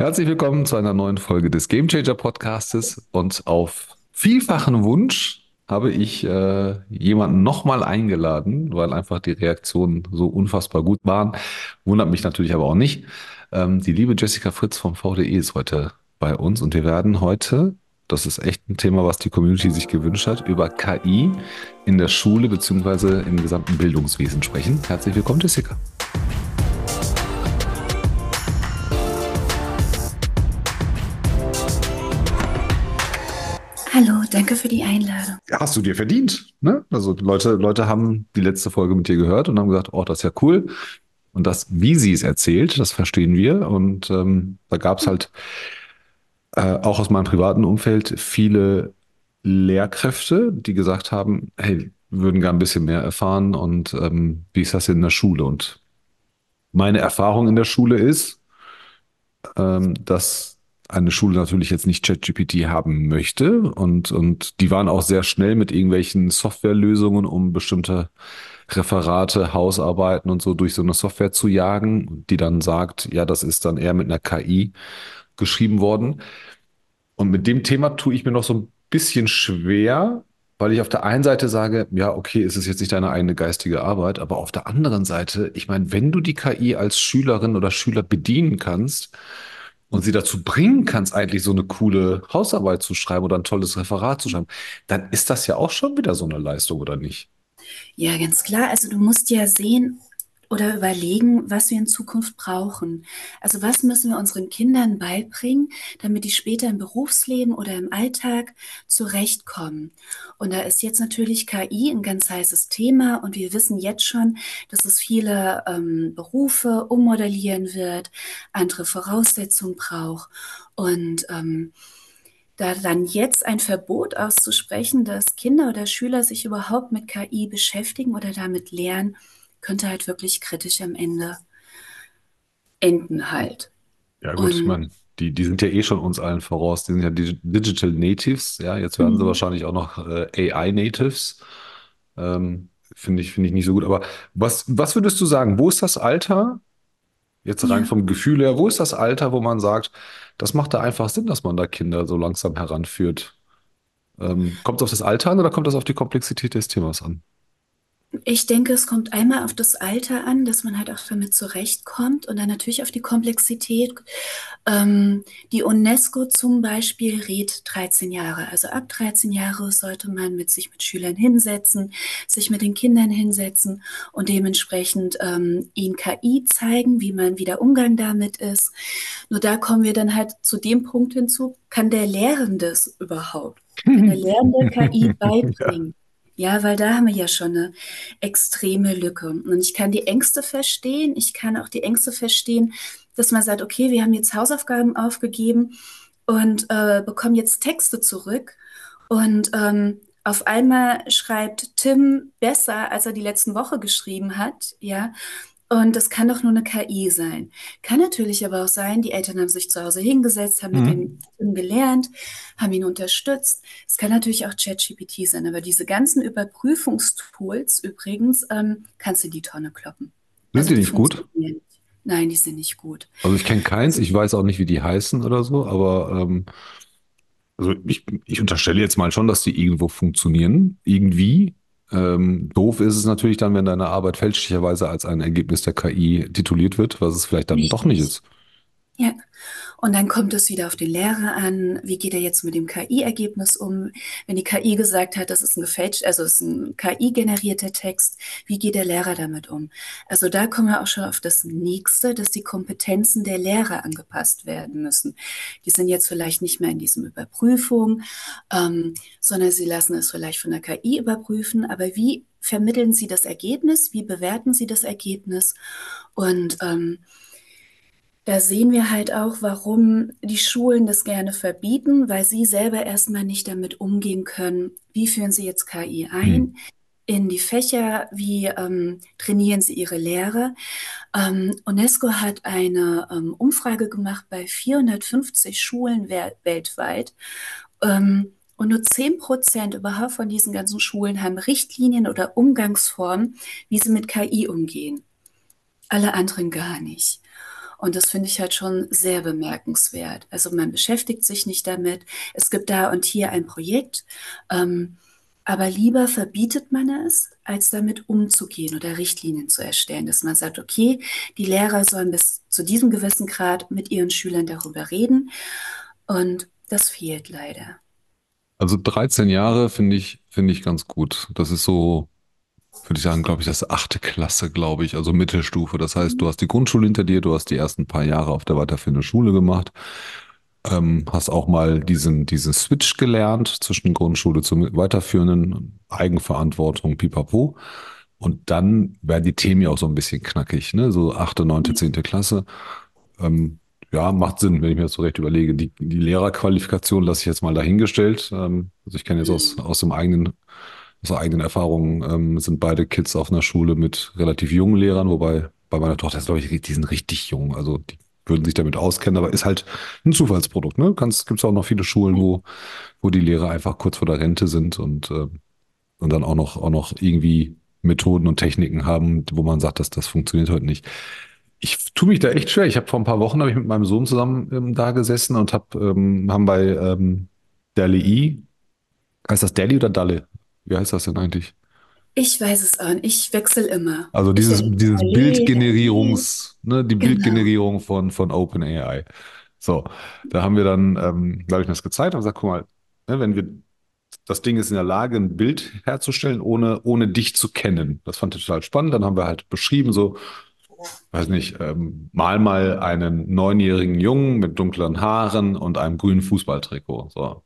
Herzlich willkommen zu einer neuen Folge des Game Changer Podcastes und auf vielfachen Wunsch habe ich äh, jemanden nochmal eingeladen, weil einfach die Reaktionen so unfassbar gut waren. Wundert mich natürlich aber auch nicht. Ähm, die liebe Jessica Fritz vom VDE ist heute bei uns und wir werden heute, das ist echt ein Thema, was die Community sich gewünscht hat, über KI in der Schule beziehungsweise im gesamten Bildungswesen sprechen. Herzlich willkommen, Jessica. Hallo, danke für die Einladung. Hast du dir verdient. Ne? Also Leute, Leute haben die letzte Folge mit dir gehört und haben gesagt, oh, das ist ja cool. Und das, wie sie es erzählt, das verstehen wir. Und ähm, da gab es halt äh, auch aus meinem privaten Umfeld viele Lehrkräfte, die gesagt haben, hey, würden gern ein bisschen mehr erfahren und ähm, wie ist das in der Schule? Und meine Erfahrung in der Schule ist, ähm, dass eine Schule natürlich jetzt nicht ChatGPT haben möchte. Und, und die waren auch sehr schnell mit irgendwelchen Softwarelösungen, um bestimmte Referate, Hausarbeiten und so durch so eine Software zu jagen, die dann sagt, ja, das ist dann eher mit einer KI geschrieben worden. Und mit dem Thema tue ich mir noch so ein bisschen schwer, weil ich auf der einen Seite sage, ja, okay, es ist jetzt nicht deine eigene geistige Arbeit, aber auf der anderen Seite, ich meine, wenn du die KI als Schülerin oder Schüler bedienen kannst, und sie dazu bringen kannst, eigentlich so eine coole Hausarbeit zu schreiben oder ein tolles Referat zu schreiben, dann ist das ja auch schon wieder so eine Leistung, oder nicht? Ja, ganz klar. Also du musst ja sehen, oder überlegen, was wir in Zukunft brauchen. Also was müssen wir unseren Kindern beibringen, damit die später im Berufsleben oder im Alltag zurechtkommen. Und da ist jetzt natürlich KI ein ganz heißes Thema und wir wissen jetzt schon, dass es viele ähm, Berufe ummodellieren wird, andere Voraussetzungen braucht. Und ähm, da dann jetzt ein Verbot auszusprechen, dass Kinder oder Schüler sich überhaupt mit KI beschäftigen oder damit lernen, könnte halt wirklich kritisch am Ende enden halt. Ja gut, Und, ich meine, die, die sind ja eh schon uns allen voraus. Die sind ja Digital Natives. Ja, jetzt werden sie mhm. wahrscheinlich auch noch äh, AI Natives. Ähm, Finde ich, finde ich nicht so gut. Aber was, was würdest du sagen? Wo ist das Alter? Jetzt rein ja. vom Gefühl her, wo ist das Alter, wo man sagt, das macht da einfach Sinn, dass man da Kinder so langsam heranführt? Ähm, kommt es auf das Alter an oder kommt das auf die Komplexität des Themas an? Ich denke, es kommt einmal auf das Alter an, dass man halt auch damit zurechtkommt und dann natürlich auf die Komplexität. Ähm, die UNESCO zum Beispiel rät 13 Jahre. Also ab 13 Jahre sollte man mit sich mit Schülern hinsetzen, sich mit den Kindern hinsetzen und dementsprechend ähm, ihnen KI zeigen, wie man wieder Umgang damit ist. Nur da kommen wir dann halt zu dem Punkt hinzu, kann der Lehrende es überhaupt? Kann der Lehrende KI beibringen? Ja, weil da haben wir ja schon eine extreme Lücke. Und ich kann die Ängste verstehen. Ich kann auch die Ängste verstehen, dass man sagt, okay, wir haben jetzt Hausaufgaben aufgegeben und äh, bekommen jetzt Texte zurück. Und ähm, auf einmal schreibt Tim besser, als er die letzten Woche geschrieben hat, ja. Und das kann doch nur eine KI sein. Kann natürlich aber auch sein, die Eltern haben sich zu Hause hingesetzt, haben mhm. mit dem Film gelernt, haben ihn unterstützt. Es kann natürlich auch ChatGPT sein, aber diese ganzen Überprüfungstools übrigens ähm, kannst du die Tonne kloppen. Sind also, die nicht gut? Nein, die sind nicht gut. Also ich kenne keins, ich weiß auch nicht, wie die heißen oder so, aber ähm, also ich, ich unterstelle jetzt mal schon, dass die irgendwo funktionieren, irgendwie. Ähm, doof ist es natürlich dann, wenn deine Arbeit fälschlicherweise als ein Ergebnis der KI tituliert wird, was es vielleicht dann Richtig. doch nicht ist. Ja, und dann kommt es wieder auf den Lehrer an. Wie geht er jetzt mit dem KI-Ergebnis um? Wenn die KI gesagt hat, das ist ein gefälscht, also es ist ein KI-generierter Text, wie geht der Lehrer damit um? Also da kommen wir auch schon auf das nächste, dass die Kompetenzen der Lehrer angepasst werden müssen. Die sind jetzt vielleicht nicht mehr in diesem Überprüfung, ähm, sondern sie lassen es vielleicht von der KI überprüfen. Aber wie vermitteln sie das Ergebnis? Wie bewerten sie das Ergebnis? Und ähm, da sehen wir halt auch, warum die Schulen das gerne verbieten, weil sie selber erstmal nicht damit umgehen können, wie führen sie jetzt KI ein. Mhm in die Fächer, wie ähm, trainieren sie ihre Lehre. Ähm, UNESCO hat eine ähm, Umfrage gemacht bei 450 Schulen weltweit. Ähm, und nur 10 Prozent überhaupt von diesen ganzen Schulen haben Richtlinien oder Umgangsformen, wie sie mit KI umgehen. Alle anderen gar nicht. Und das finde ich halt schon sehr bemerkenswert. Also man beschäftigt sich nicht damit. Es gibt da und hier ein Projekt, ähm, aber lieber verbietet man es, als damit umzugehen oder Richtlinien zu erstellen, dass man sagt, okay, die Lehrer sollen bis zu diesem gewissen Grad mit ihren Schülern darüber reden. Und das fehlt leider. Also 13 Jahre finde ich, finde ich ganz gut. Das ist so, würde ich sagen, glaube ich, das achte Klasse, glaube ich, also Mittelstufe. Das heißt, du hast die Grundschule hinter dir, du hast die ersten paar Jahre auf der weiterführenden Schule gemacht, ähm, hast auch mal diesen, diesen Switch gelernt zwischen Grundschule zum weiterführenden, Eigenverantwortung, pipapo. Und dann werden die Themen ja auch so ein bisschen knackig, ne? So achte, neunte, zehnte Klasse. Ähm, ja, macht Sinn, wenn ich mir das so recht überlege. Die, die Lehrerqualifikation lasse ich jetzt mal dahingestellt. Ähm, also ich kenne jetzt aus, aus dem eigenen, aus eigenen Erfahrung, ähm, sind beide Kids auf einer Schule mit relativ jungen Lehrern, wobei bei meiner Tochter ist, glaube ich, die sind richtig jung. Also die würden sich damit auskennen, aber ist halt ein Zufallsprodukt. Ne? Kannst, gibt's auch noch viele Schulen, wo, wo die Lehrer einfach kurz vor der Rente sind und, äh, und dann auch noch, auch noch irgendwie Methoden und Techniken haben, wo man sagt, dass das funktioniert heute nicht. Ich tue mich da echt schwer. Ich habe vor ein paar Wochen habe ich mit meinem Sohn zusammen ähm, da gesessen und hab, ähm, haben bei ähm, DALI, heißt das Dali oder Dalle? Wie heißt das denn eigentlich? Ich weiß es auch nicht. Ich wechsle immer. Also dieses, dieses Bildgenerierungs, ne, die genau. Bildgenerierung von, von OpenAI. So, da haben wir dann, ähm, habe ich mir das gezeigt und gesagt, guck mal, ne, wenn wir, das Ding ist in der Lage, ein Bild herzustellen, ohne, ohne dich zu kennen. Das fand ich total spannend. Dann haben wir halt beschrieben, so, weiß nicht, ähm, mal mal einen neunjährigen Jungen mit dunklen Haaren und einem grünen Fußballtrikot. So.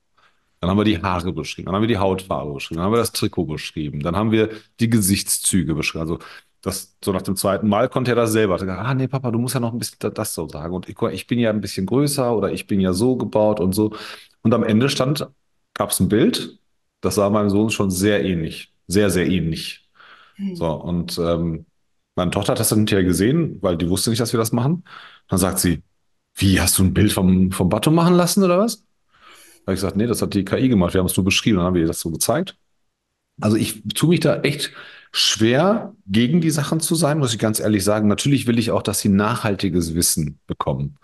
Dann haben wir die Haare beschrieben, dann haben wir die Hautfarbe beschrieben, dann haben wir das Trikot beschrieben, dann haben wir die Gesichtszüge beschrieben. Also das, so nach dem zweiten Mal konnte er das selber. Er gesagt, ah nee, Papa, du musst ja noch ein bisschen da- das so sagen. Und ich, ich bin ja ein bisschen größer oder ich bin ja so gebaut und so. Und am Ende stand, gab es ein Bild, das sah meinem Sohn schon sehr ähnlich. Sehr, sehr ähnlich. Hm. So, und ähm, meine Tochter hat das dann hinterher gesehen, weil die wusste nicht, dass wir das machen. Dann sagt sie, wie, hast du ein Bild vom, vom Batto machen lassen oder was? Habe ich gesagt, nee, das hat die KI gemacht, wir haben es nur beschrieben, dann haben wir das so gezeigt. Also ich tue mich da echt schwer, gegen die Sachen zu sein, muss ich ganz ehrlich sagen. Natürlich will ich auch, dass sie nachhaltiges Wissen bekommen.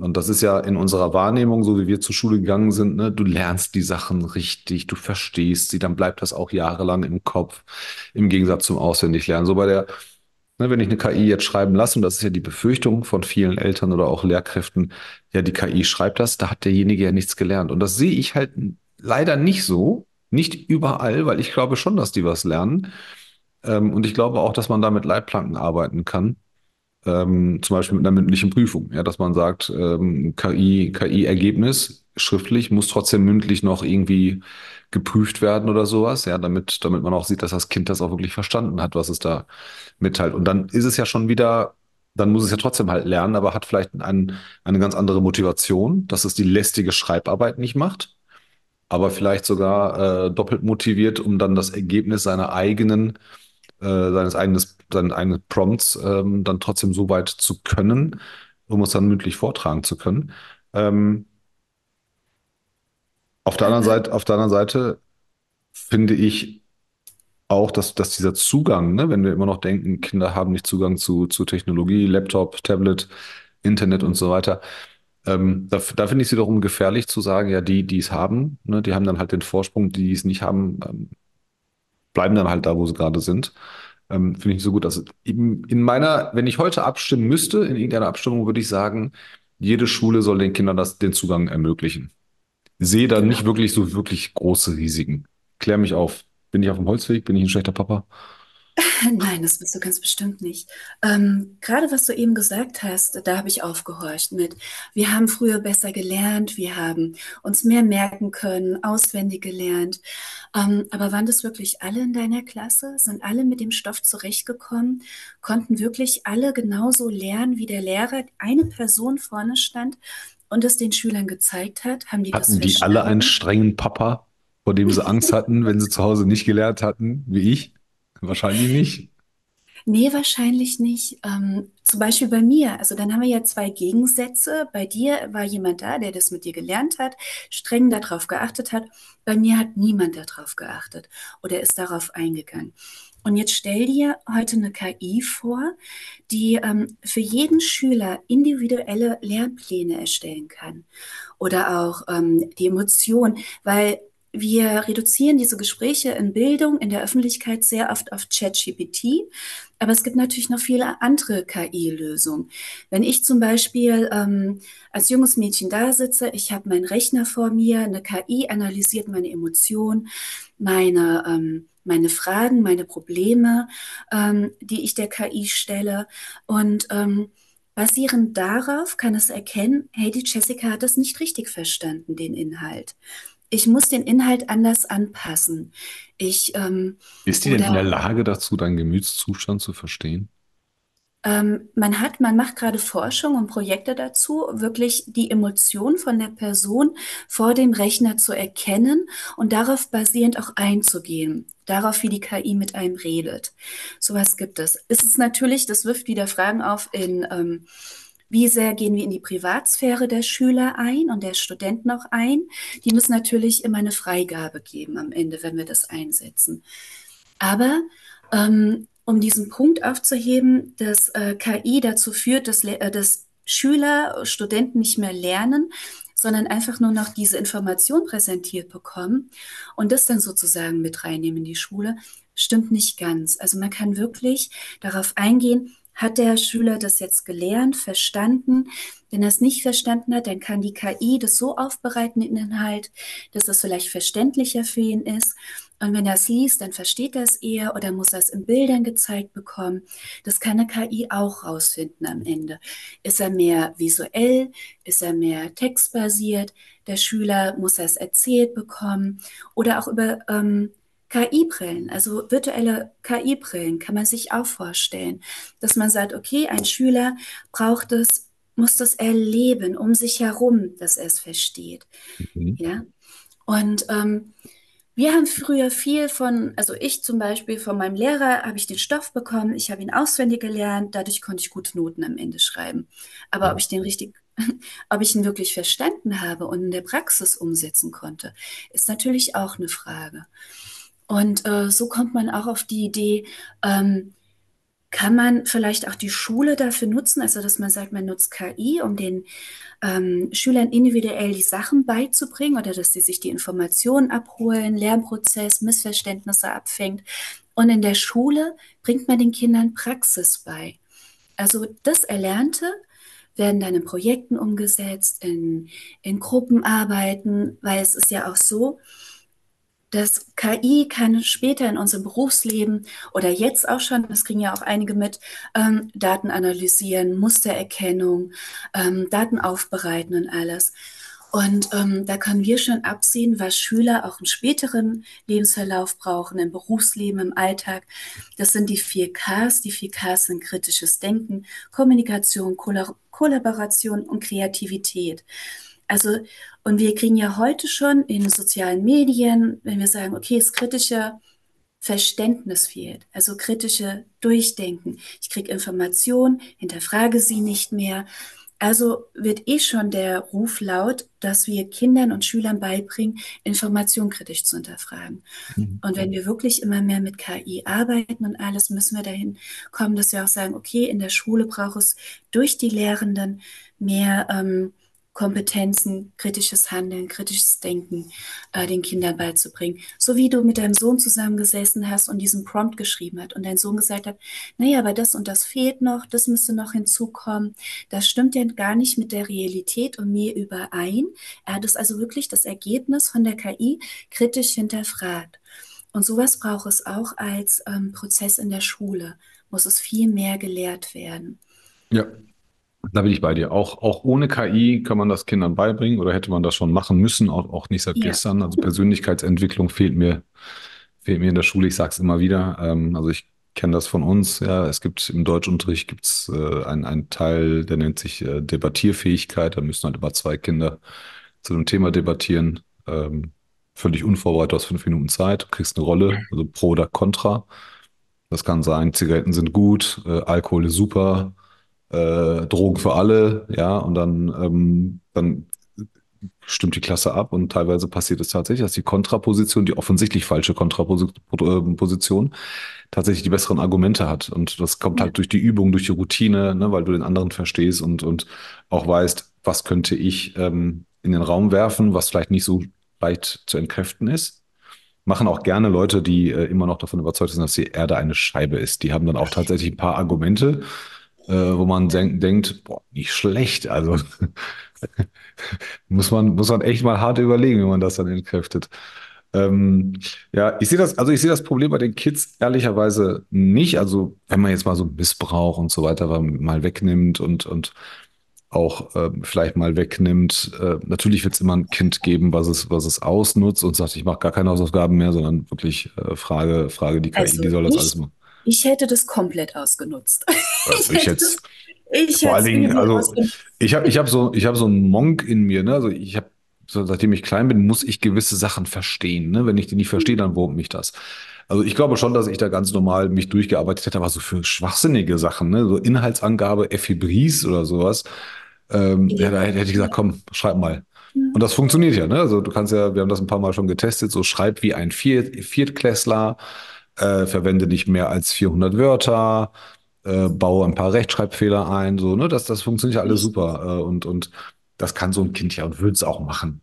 Und das ist ja in unserer Wahrnehmung, so wie wir zur Schule gegangen sind, ne, du lernst die Sachen richtig, du verstehst sie, dann bleibt das auch jahrelang im Kopf, im Gegensatz zum Auswendiglernen. So bei der, ne, wenn ich eine KI jetzt schreiben lasse, und das ist ja die Befürchtung von vielen Eltern oder auch Lehrkräften, ja, die KI schreibt das, da hat derjenige ja nichts gelernt. Und das sehe ich halt leider nicht so, nicht überall, weil ich glaube schon, dass die was lernen. Ähm, und ich glaube auch, dass man da mit Leitplanken arbeiten kann. Ähm, zum Beispiel mit einer mündlichen Prüfung, ja, dass man sagt, ähm, KI, KI-Ergebnis schriftlich muss trotzdem mündlich noch irgendwie geprüft werden oder sowas, ja, damit, damit man auch sieht, dass das Kind das auch wirklich verstanden hat, was es da mitteilt. Und dann ist es ja schon wieder, dann muss es ja trotzdem halt lernen, aber hat vielleicht ein, eine ganz andere Motivation, dass es die lästige Schreibarbeit nicht macht, aber vielleicht sogar äh, doppelt motiviert, um dann das Ergebnis seiner eigenen äh, seines eigenes, seinen eigenen Prompts ähm, dann trotzdem so weit zu können, um es dann mündlich vortragen zu können. Ähm, auf der anderen Seite, auf der anderen Seite finde ich auch, dass, dass dieser Zugang, ne, wenn wir immer noch denken, Kinder haben nicht Zugang zu, zu Technologie, Laptop, Tablet, Internet und so weiter. Ähm, da, da finde ich es wiederum gefährlich zu sagen, ja, die, die es haben, ne, die haben dann halt den Vorsprung, die, die es nicht haben, ähm, bleiben dann halt da, wo sie gerade sind. Ähm, finde ich nicht so gut. Also in, in meiner, wenn ich heute abstimmen müsste, in irgendeiner Abstimmung würde ich sagen, jede Schule soll den Kindern das, den Zugang ermöglichen. Sehe da nicht genau. wirklich so wirklich große Risiken. Klär mich auf. Bin ich auf dem Holzweg? Bin ich ein schlechter Papa? Nein, das bist du ganz bestimmt nicht. Ähm, gerade was du eben gesagt hast, da habe ich aufgehorcht mit, wir haben früher besser gelernt, wir haben uns mehr merken können, auswendig gelernt. Ähm, aber waren das wirklich alle in deiner Klasse? Sind alle mit dem Stoff zurechtgekommen? Konnten wirklich alle genauso lernen, wie der Lehrer, eine Person vorne stand und es den Schülern gezeigt hat? Haben die das Hatten die alle einen strengen Papa, vor dem sie Angst hatten, wenn sie zu Hause nicht gelernt hatten, wie ich? Wahrscheinlich nicht. Nee, wahrscheinlich nicht. Ähm, zum Beispiel bei mir. Also dann haben wir ja zwei Gegensätze. Bei dir war jemand da, der das mit dir gelernt hat, streng darauf geachtet hat. Bei mir hat niemand darauf geachtet oder ist darauf eingegangen. Und jetzt stell dir heute eine KI vor, die ähm, für jeden Schüler individuelle Lehrpläne erstellen kann oder auch ähm, die Emotion, weil wir reduzieren diese Gespräche in Bildung, in der Öffentlichkeit sehr oft auf ChatGPT, aber es gibt natürlich noch viele andere KI-Lösungen. Wenn ich zum Beispiel ähm, als junges Mädchen da sitze, ich habe meinen Rechner vor mir, eine KI analysiert meine Emotionen, meine, ähm, meine Fragen, meine Probleme, ähm, die ich der KI stelle. Und ähm, Basierend darauf kann es erkennen, hey, die Jessica hat das nicht richtig verstanden, den Inhalt ich muss den Inhalt anders anpassen. Ich, ähm, Ist die denn in der Lage dazu, deinen Gemütszustand zu verstehen? Ähm, man hat, man macht gerade Forschung und Projekte dazu, wirklich die Emotion von der Person vor dem Rechner zu erkennen und darauf basierend auch einzugehen. Darauf, wie die KI mit einem redet. Sowas gibt es. Ist es natürlich, das wirft wieder Fragen auf in, ähm, wie sehr gehen wir in die Privatsphäre der Schüler ein und der Studenten auch ein? Die müssen natürlich immer eine Freigabe geben am Ende, wenn wir das einsetzen. Aber ähm, um diesen Punkt aufzuheben, dass äh, KI dazu führt, dass, äh, dass Schüler, Studenten nicht mehr lernen, sondern einfach nur noch diese Information präsentiert bekommen und das dann sozusagen mit reinnehmen in die Schule, stimmt nicht ganz. Also man kann wirklich darauf eingehen, hat der Schüler das jetzt gelernt, verstanden? Wenn er es nicht verstanden hat, dann kann die KI das so aufbereiten, den Inhalt, dass es vielleicht verständlicher für ihn ist. Und wenn er es liest, dann versteht er es eher oder muss er es in Bildern gezeigt bekommen. Das kann eine KI auch rausfinden am Ende. Ist er mehr visuell? Ist er mehr textbasiert? Der Schüler muss er es erzählt bekommen oder auch über ähm, KI-Brillen, also virtuelle KI-Brillen kann man sich auch vorstellen, dass man sagt, okay, ein Schüler braucht es, muss das erleben um sich herum, dass er es versteht. Mhm. Ja. Und ähm, wir haben früher viel von, also ich zum Beispiel von meinem Lehrer habe ich den Stoff bekommen, ich habe ihn auswendig gelernt, dadurch konnte ich gute Noten am Ende schreiben. Aber ob ich den richtig, ob ich ihn wirklich verstanden habe und in der Praxis umsetzen konnte, ist natürlich auch eine Frage. Und äh, so kommt man auch auf die Idee, ähm, kann man vielleicht auch die Schule dafür nutzen, also dass man sagt, man nutzt KI, um den ähm, Schülern individuell die Sachen beizubringen oder dass sie sich die Informationen abholen, Lernprozess, Missverständnisse abfängt. Und in der Schule bringt man den Kindern Praxis bei. Also das Erlernte werden dann in Projekten umgesetzt, in, in Gruppenarbeiten, weil es ist ja auch so, das KI kann später in unserem Berufsleben oder jetzt auch schon, das kriegen ja auch einige mit, ähm, Daten analysieren, Mustererkennung, ähm, Daten aufbereiten und alles. Und ähm, da können wir schon absehen, was Schüler auch im späteren Lebensverlauf brauchen, im Berufsleben, im Alltag. Das sind die vier Ks. Die vier Ks sind kritisches Denken, Kommunikation, Kollaboration und Kreativität. Also, und wir kriegen ja heute schon in sozialen Medien, wenn wir sagen, okay, das kritische Verständnis fehlt, also kritische Durchdenken. Ich kriege Informationen, hinterfrage sie nicht mehr. Also wird eh schon der Ruf laut, dass wir Kindern und Schülern beibringen, Information kritisch zu hinterfragen. Mhm. Und wenn wir wirklich immer mehr mit KI arbeiten und alles, müssen wir dahin kommen, dass wir auch sagen, okay, in der Schule braucht es durch die Lehrenden mehr ähm, Kompetenzen, kritisches Handeln, kritisches Denken äh, den Kindern beizubringen. So wie du mit deinem Sohn zusammengesessen hast und diesen Prompt geschrieben hat und dein Sohn gesagt hat, naja, aber das und das fehlt noch, das müsste noch hinzukommen. Das stimmt ja gar nicht mit der Realität und mir überein. Er hat es also wirklich das Ergebnis von der KI kritisch hinterfragt. Und sowas braucht es auch als ähm, Prozess in der Schule. Muss es viel mehr gelehrt werden. Ja, da bin ich bei dir. Auch, auch ohne KI kann man das Kindern beibringen oder hätte man das schon machen müssen, auch, auch nicht seit ja. gestern. Also Persönlichkeitsentwicklung fehlt mir, fehlt mir in der Schule. Ich sage es immer wieder. Ähm, also ich kenne das von uns. Ja, es gibt im Deutschunterricht gibt's äh, einen, einen Teil, der nennt sich äh, Debattierfähigkeit. Da müssen halt immer zwei Kinder zu einem Thema debattieren. Ähm, völlig unvorbereitet aus fünf Minuten Zeit. Du kriegst eine Rolle, also pro oder contra. Das kann sein, Zigaretten sind gut, äh, Alkohol ist super, äh, Drogen für alle, ja, und dann, ähm, dann stimmt die Klasse ab und teilweise passiert es tatsächlich, dass die Kontraposition, die offensichtlich falsche Kontraposition, tatsächlich die besseren Argumente hat. Und das kommt halt durch die Übung, durch die Routine, ne, weil du den anderen verstehst und, und auch weißt, was könnte ich ähm, in den Raum werfen, was vielleicht nicht so leicht zu entkräften ist. Machen auch gerne Leute, die äh, immer noch davon überzeugt sind, dass die Erde eine Scheibe ist. Die haben dann auch tatsächlich ein paar Argumente, äh, wo man denk, denkt, boah, nicht schlecht. Also muss man, muss man echt mal hart überlegen, wie man das dann entkräftet. Ähm, ja, ich sehe das, also ich sehe das Problem bei den Kids ehrlicherweise nicht. Also, wenn man jetzt mal so Missbrauch und so weiter mal wegnimmt und, und auch ähm, vielleicht mal wegnimmt. Äh, natürlich wird es immer ein Kind geben, was es, was es ausnutzt und sagt, ich mache gar keine Hausaufgaben mehr, sondern wirklich äh, Frage, Frage die KI, Also die soll das alles machen. Ich hätte das komplett ausgenutzt. Also Ich ich hätte jetzt das, ich vor allen es Dingen, also ich habe ich hab so, ich habe so einen Monk in mir, ne? Also ich habe, so, seitdem ich klein bin, muss ich gewisse Sachen verstehen, ne? Wenn ich die nicht verstehe, dann wurmt mich das. Also ich glaube schon, dass ich da ganz normal mich durchgearbeitet hätte, aber so für schwachsinnige Sachen, ne? So Inhaltsangabe, Ephibris oder sowas. Ähm, ja, Ja, da hätte ich gesagt, komm, schreib mal. Und das funktioniert ja, ne? Also du kannst ja, wir haben das ein paar Mal schon getestet, so schreib wie ein Viert, Viertklässler, äh, verwende nicht mehr als 400 Wörter, äh, baue ein paar Rechtschreibfehler ein, so, ne? Das, das funktioniert ja alles richtig. super. Äh, und, und das kann so ein Kind ja und würde es auch machen.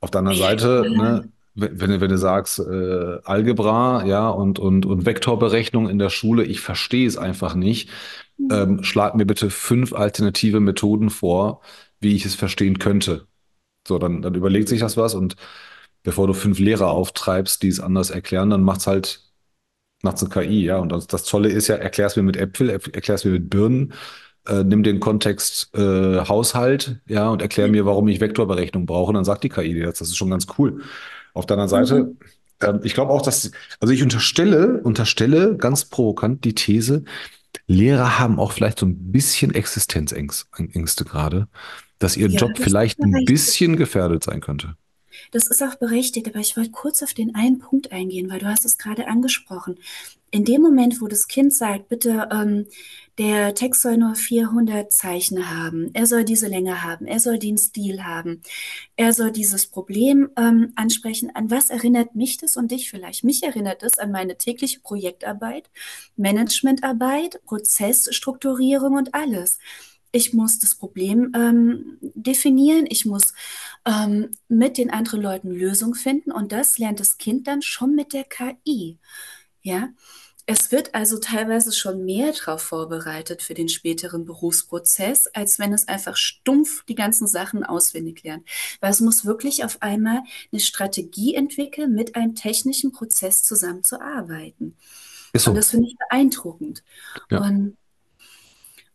Auf der anderen Seite, ne, wenn, wenn du wenn du sagst, äh, Algebra, ja, und, und, und Vektorberechnung in der Schule, ich verstehe es einfach nicht, Hm, ähm, schlag mir bitte fünf alternative Methoden vor, wie ich es verstehen könnte. So, dann, dann überlegt sich das was und bevor du fünf Lehrer auftreibst, die es anders erklären, dann macht's halt, macht's eine KI, ja. Und das, das Tolle ist ja, erklär's mir mit Äpfel, erk- erklär's mir mit Birnen, äh, nimm den Kontext äh, Haushalt, ja, und erklär Ja, mir, warum ich Vektorberechnung brauche, und dann sagt die KI dir das. Das ist schon ganz cool. Auf der anderen mhm. Seite, ähm, ich glaube auch, dass, also ich unterstelle, unterstelle ganz provokant die These, Lehrer haben auch vielleicht so ein bisschen Existenzängste gerade, dass ihr Ja, Job das vielleicht ein bisschen gefährdet sein könnte. Das ist auch berechtigt, aber ich wollte kurz auf den einen Punkt eingehen, weil du hast es gerade angesprochen. In dem Moment, wo das Kind sagt, bitte, ähm, der Text soll nur 400 Zeichen haben, er soll diese Länge haben, er soll den Stil haben, er soll dieses Problem ähm, ansprechen. An was erinnert mich das und dich vielleicht? Mich erinnert es an meine tägliche Projektarbeit, Managementarbeit, Prozessstrukturierung und alles. Ich muss das Problem ähm, definieren, ich muss ähm, mit den anderen Leuten Lösungen finden und das lernt das Kind dann schon mit der KI. Ja, es wird also teilweise schon mehr darauf vorbereitet für den späteren Berufsprozess, als wenn es einfach stumpf die ganzen Sachen auswendig lernt. Weil es muss wirklich auf einmal eine Strategie entwickeln, mit einem technischen Prozess zusammenzuarbeiten. Ist Und so. das finde ich beeindruckend. Ja. Und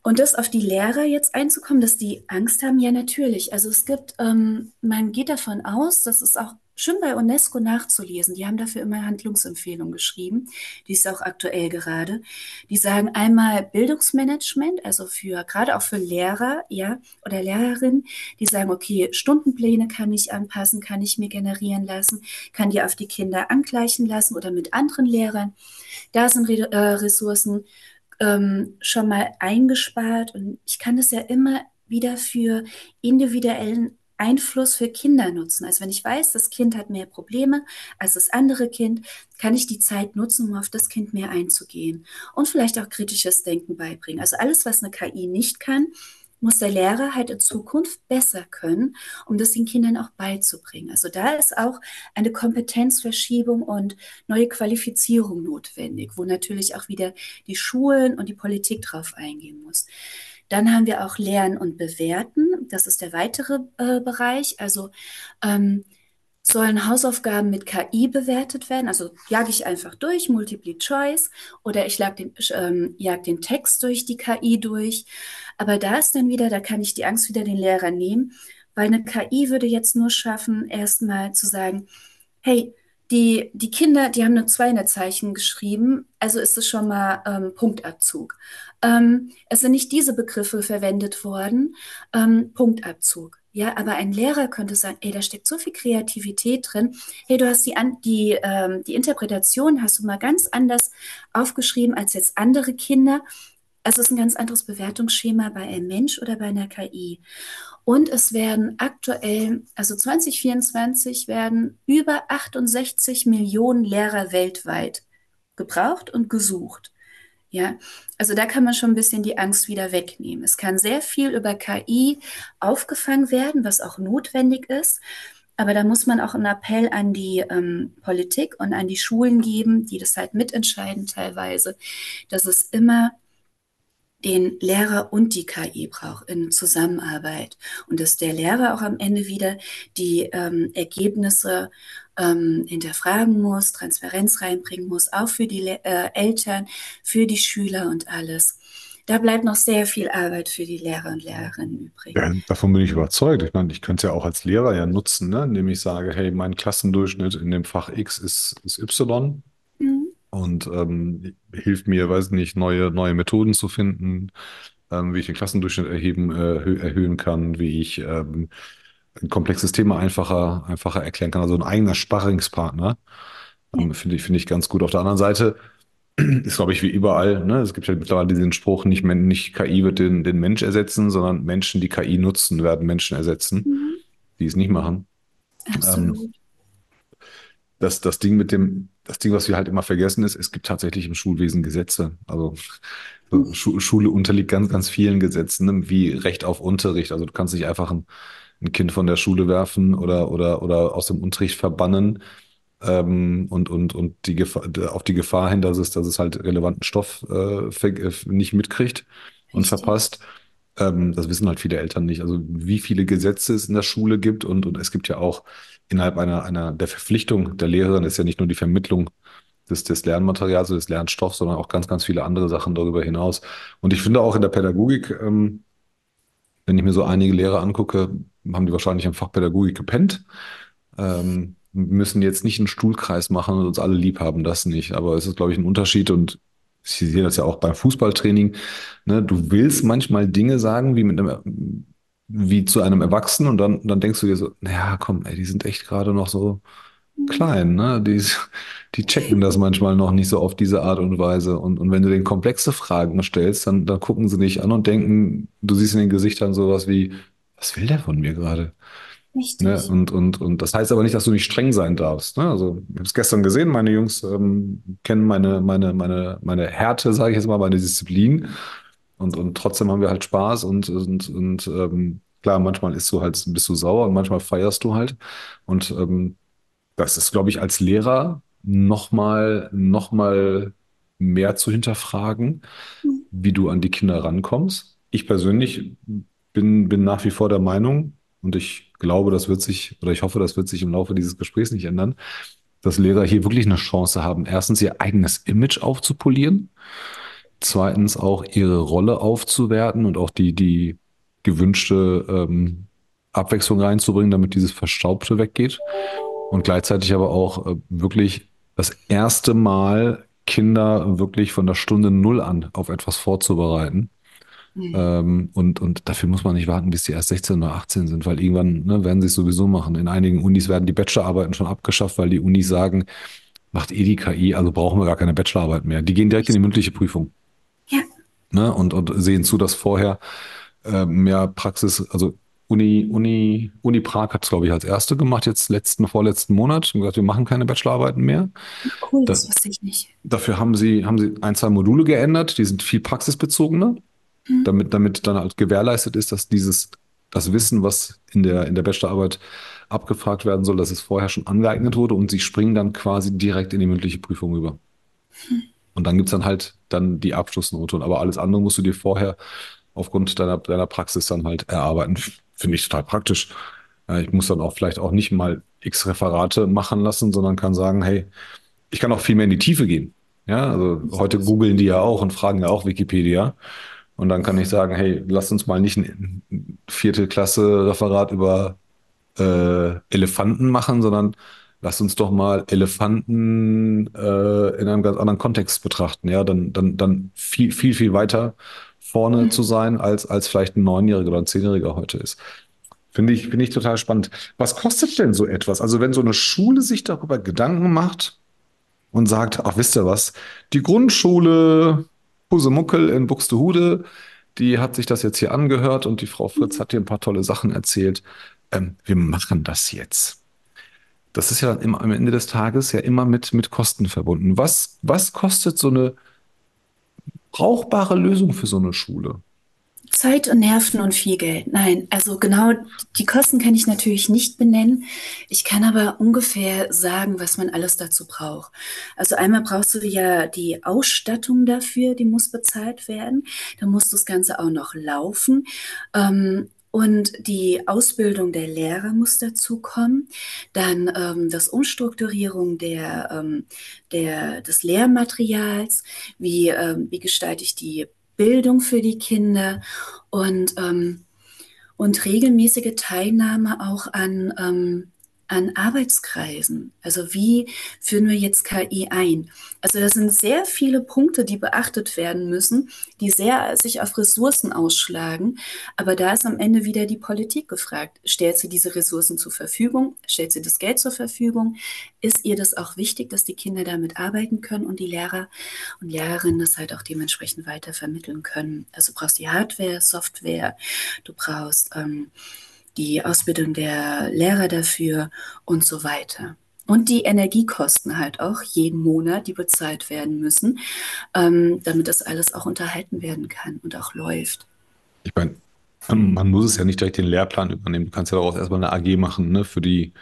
und das auf die Lehrer jetzt einzukommen, dass die Angst haben, ja natürlich. Also es gibt, ähm, man geht davon aus, das ist auch schön bei UNESCO nachzulesen. Die haben dafür immer Handlungsempfehlungen geschrieben. Die ist auch aktuell gerade. Die sagen einmal Bildungsmanagement, also für, gerade auch für Lehrer, ja, oder Lehrerinnen, die sagen, okay, Stundenpläne kann ich anpassen, kann ich mir generieren lassen, kann die auf die Kinder angleichen lassen oder mit anderen Lehrern. Da sind Re äh, Ressourcen ähm, schon mal eingespart und ich kann das ja immer wieder für individuellen Einfluss für Kinder nutzen. Also wenn ich weiß, das Kind hat mehr Probleme als das andere Kind, kann ich die Zeit nutzen, um auf das Kind mehr einzugehen und vielleicht auch kritisches Denken beibringen. Also alles, was eine KI nicht kann, muss der Lehrer halt in Zukunft besser können, um das den Kindern auch beizubringen. Also da ist auch eine Kompetenzverschiebung und neue Qualifizierung notwendig, wo natürlich auch wieder die Schulen und die Politik drauf eingehen muss. Dann haben wir auch Lernen und Bewerten. Das ist der weitere äh, Bereich. Also ähm, sollen Hausaufgaben mit KI bewertet werden? Also jage ich einfach durch, Multiple Choice, oder ich jag den, ähm, jag den Text durch die KI durch. Aber da ist dann wieder, da kann ich die Angst wieder den Lehrer nehmen, weil eine KI würde jetzt nur schaffen, erstmal zu sagen, hey, die, die Kinder, die haben nur 200 Zeichen geschrieben, also ist es schon mal ähm, Punktabzug. Ähm, es sind nicht diese Begriffe verwendet worden, ähm, Punktabzug. Ja, aber ein Lehrer könnte sagen, ey, da steckt so viel Kreativität drin. Hey, du hast die, die, ähm, die Interpretation hast du mal ganz anders aufgeschrieben als jetzt andere Kinder. Also es ist ein ganz anderes Bewertungsschema bei einem Mensch oder bei einer KI. Und es werden aktuell, also 2024 werden über 68 Millionen Lehrer weltweit gebraucht und gesucht. Ja, also da kann man schon ein bisschen die Angst wieder wegnehmen. Es kann sehr viel über KI aufgefangen werden, was auch notwendig ist. Aber da muss man auch einen Appell an die ähm, Politik und an die Schulen geben, die das halt mitentscheiden teilweise, dass es immer den Lehrer und die KI braucht in Zusammenarbeit und dass der Lehrer auch am Ende wieder die ähm, Ergebnisse ähm, hinterfragen muss, Transparenz reinbringen muss, auch für die äh, Eltern, für die Schüler und alles. Da bleibt noch sehr viel Arbeit für die Lehrer und Lehrerinnen übrig. Ja, davon bin ich überzeugt. Ich meine, ich könnte es ja auch als Lehrer ja nutzen, ne? indem ich sage, hey, mein Klassendurchschnitt in dem Fach X ist, ist Y. und ähm, hilft mir, weiß nicht, neue, neue Methoden zu finden, ähm, wie ich den Klassendurchschnitt erheben, äh, erhöhen kann, wie ich ähm, ein komplexes Thema einfacher, einfacher erklären kann. Also ein eigener Sparringspartner. Ähm, Finde ich, finde ich ganz gut. Auf der anderen Seite ist, glaube ich, wie überall, ne? Es gibt ja mittlerweile diesen Spruch, nicht, nicht KI wird den, den Mensch ersetzen, sondern Menschen, die KI nutzen, werden Menschen ersetzen, mhm. die es nicht machen. Absolut. Ähm, das, das Ding mit dem, das Ding, was wir halt immer vergessen ist, es gibt tatsächlich im Schulwesen Gesetze. Also mhm. Schule unterliegt ganz, ganz vielen Gesetzen, ne? wie Recht auf Unterricht. Also du kannst nicht einfach ein ein Kind von der Schule werfen oder, oder, oder aus dem Unterricht verbannen ähm, und, und, und die Gefahr, auf die Gefahr hin, dass es, dass es halt relevanten Stoff äh, äh nicht mitkriegt und Richtig. verpasst. Ähm, das wissen halt viele Eltern nicht. Also wie viele Gesetze es in der Schule gibt und, und es gibt ja auch innerhalb einer, einer der Verpflichtung der Lehrerin ist ja nicht nur die Vermittlung des, des Lernmaterials, des Lernstoffs, sondern auch ganz, ganz viele andere Sachen darüber hinaus. Und ich finde auch in der Pädagogik, ähm, wenn ich mir so einige Lehrer angucke, haben die wahrscheinlich im Fach Pädagogik gepennt. Ähm, müssen jetzt nicht einen Stuhlkreis machen und uns alle lieb haben, das nicht. Aber es ist, glaube ich, ein Unterschied und Sie sehen das ja auch beim Fußballtraining. Ne? Du willst manchmal Dinge sagen, wie mit einem, wie zu einem Erwachsenen und dann, dann denkst du dir so, naja, komm, ey, die sind echt gerade noch so klein, ne? Die, die checken das manchmal noch nicht so auf diese Art und Weise. Und, und wenn du denen komplexe Fragen stellst, dann, dann gucken sie dich an und denken, du siehst in den Gesichtern sowas wie, was will der von mir gerade? Richtig. Ne? Und, und, und das heißt aber nicht, dass du nicht streng sein darfst. Ne? Also, ich habe es gestern gesehen, meine Jungs ähm, kennen meine, meine, meine, meine Härte, sage ich jetzt mal, meine Disziplin. Und, und trotzdem haben wir halt Spaß und, und, und ähm, klar, manchmal ist du halt, bist du sauer und manchmal feierst du halt. Und ähm, das ist, glaube ich, als Lehrer nochmal noch mal mehr zu hinterfragen, mhm. wie du an die Kinder rankommst. Ich persönlich bin, bin nach wie vor der Meinung, und ich glaube, das wird sich, oder ich hoffe, das wird sich im Laufe dieses Gesprächs nicht ändern, dass Lehrer hier wirklich eine Chance haben, erstens ihr eigenes Image aufzupolieren, zweitens auch ihre Rolle aufzuwerten und auch die, die gewünschte ähm, Abwechslung reinzubringen, damit dieses Verstaubte weggeht. Und gleichzeitig aber auch äh, wirklich das erste Mal Kinder wirklich von der Stunde Null an auf etwas vorzubereiten Mhm. Ähm, und, und dafür muss man nicht warten, bis die erst 16 oder 18 sind, weil irgendwann ne, werden sie es sowieso machen. In einigen Unis werden die Bachelorarbeiten schon abgeschafft, weil die Unis sagen, macht eh die KI, also brauchen wir gar keine Bachelorarbeit mehr. Die gehen direkt in die mündliche Prüfung. Ne, und, und sehen zu, dass vorher äh, mehr Praxis, also Uni, Uni, Uni Prag hat es, glaube ich, als erste gemacht, jetzt letzten, vorletzten Monat. Und gesagt, wir machen keine Bachelorarbeiten mehr. Cool, das, das wusste ich nicht. Dafür haben sie, haben sie ein, zwei Module geändert, die sind viel praxisbezogener. Mhm. damit, damit dann halt gewährleistet ist, dass dieses, das Wissen, was in der, in der Bachelorarbeit abgefragt werden soll, dass es vorher schon angeeignet wurde und sie springen dann quasi direkt in die mündliche Prüfung rüber. Mhm. Und dann gibt es dann halt dann die Abschlussnote. Aber alles andere musst du dir vorher aufgrund deiner, deiner Praxis dann halt erarbeiten. Finde ich total praktisch. Ich muss dann auch vielleicht auch nicht mal x Referate machen lassen, sondern kann sagen, hey, ich kann auch viel mehr in die Tiefe gehen. Ja, also heute googeln die ja auch und fragen ja auch Wikipedia. Und dann kann ich sagen, hey, lass uns mal nicht ein vierte Klasse Referat über äh, Elefanten machen, sondern lass uns doch mal Elefanten äh, in einem ganz anderen Kontext betrachten. Ja, dann, dann, dann viel, viel, viel weiter vorne mhm. zu sein, als, als vielleicht ein Neunjähriger oder ein Zehnjähriger heute ist. Finde ich, finde ich total spannend. Was kostet denn so etwas? Also wenn so eine Schule sich darüber Gedanken macht und sagt, ach, wisst ihr was, die Grundschule Husemuckel in Buxtehude, die hat sich das jetzt hier angehört und die Frau Fritz hat dir ein paar tolle Sachen erzählt. Ähm, wir machen das jetzt. Das ist ja im, am Ende des Tages ja immer mit, mit Kosten verbunden. Was, was kostet so eine brauchbare Lösung für so eine Schule? Zeit und Nerven und viel Geld. Nein, also genau die Kosten kann ich natürlich nicht benennen. Ich kann aber ungefähr sagen, was man alles dazu braucht. Also einmal brauchst du ja die Ausstattung dafür, die muss bezahlt werden. Da muss das Ganze auch noch laufen. Ähm, und die Ausbildung der Lehrer muss dazu kommen. Dann ähm, das Umstrukturierung der, ähm, der, des Lehrmaterials. Wie, ähm, wie gestalte ich die Bildung für die Kinder und, ähm, und regelmäßige Teilnahme auch an, ähm, an Arbeitskreisen. Also wie führen wir jetzt KI ein? Also das sind sehr viele Punkte, die beachtet werden müssen, die sehr sich auf Ressourcen ausschlagen. Aber da ist am Ende wieder die Politik gefragt. Stellt sie diese Ressourcen zur Verfügung? Stellt sie das Geld zur Verfügung? Ist ihr das auch wichtig, dass die Kinder damit arbeiten können und die Lehrer und Lehrerinnen das halt auch dementsprechend weiter vermitteln können? Also du brauchst die Hardware, Software, du brauchst ähm, die Ausbildung der Lehrer dafür und so weiter. Und die Energiekosten halt auch jeden Monat, die bezahlt werden müssen, ähm, damit das alles auch unterhalten werden kann und auch läuft. Ich meine, man muss es ja nicht direkt den Lehrplan übernehmen. Du kannst ja daraus erstmal eine AG machen, ne, für die,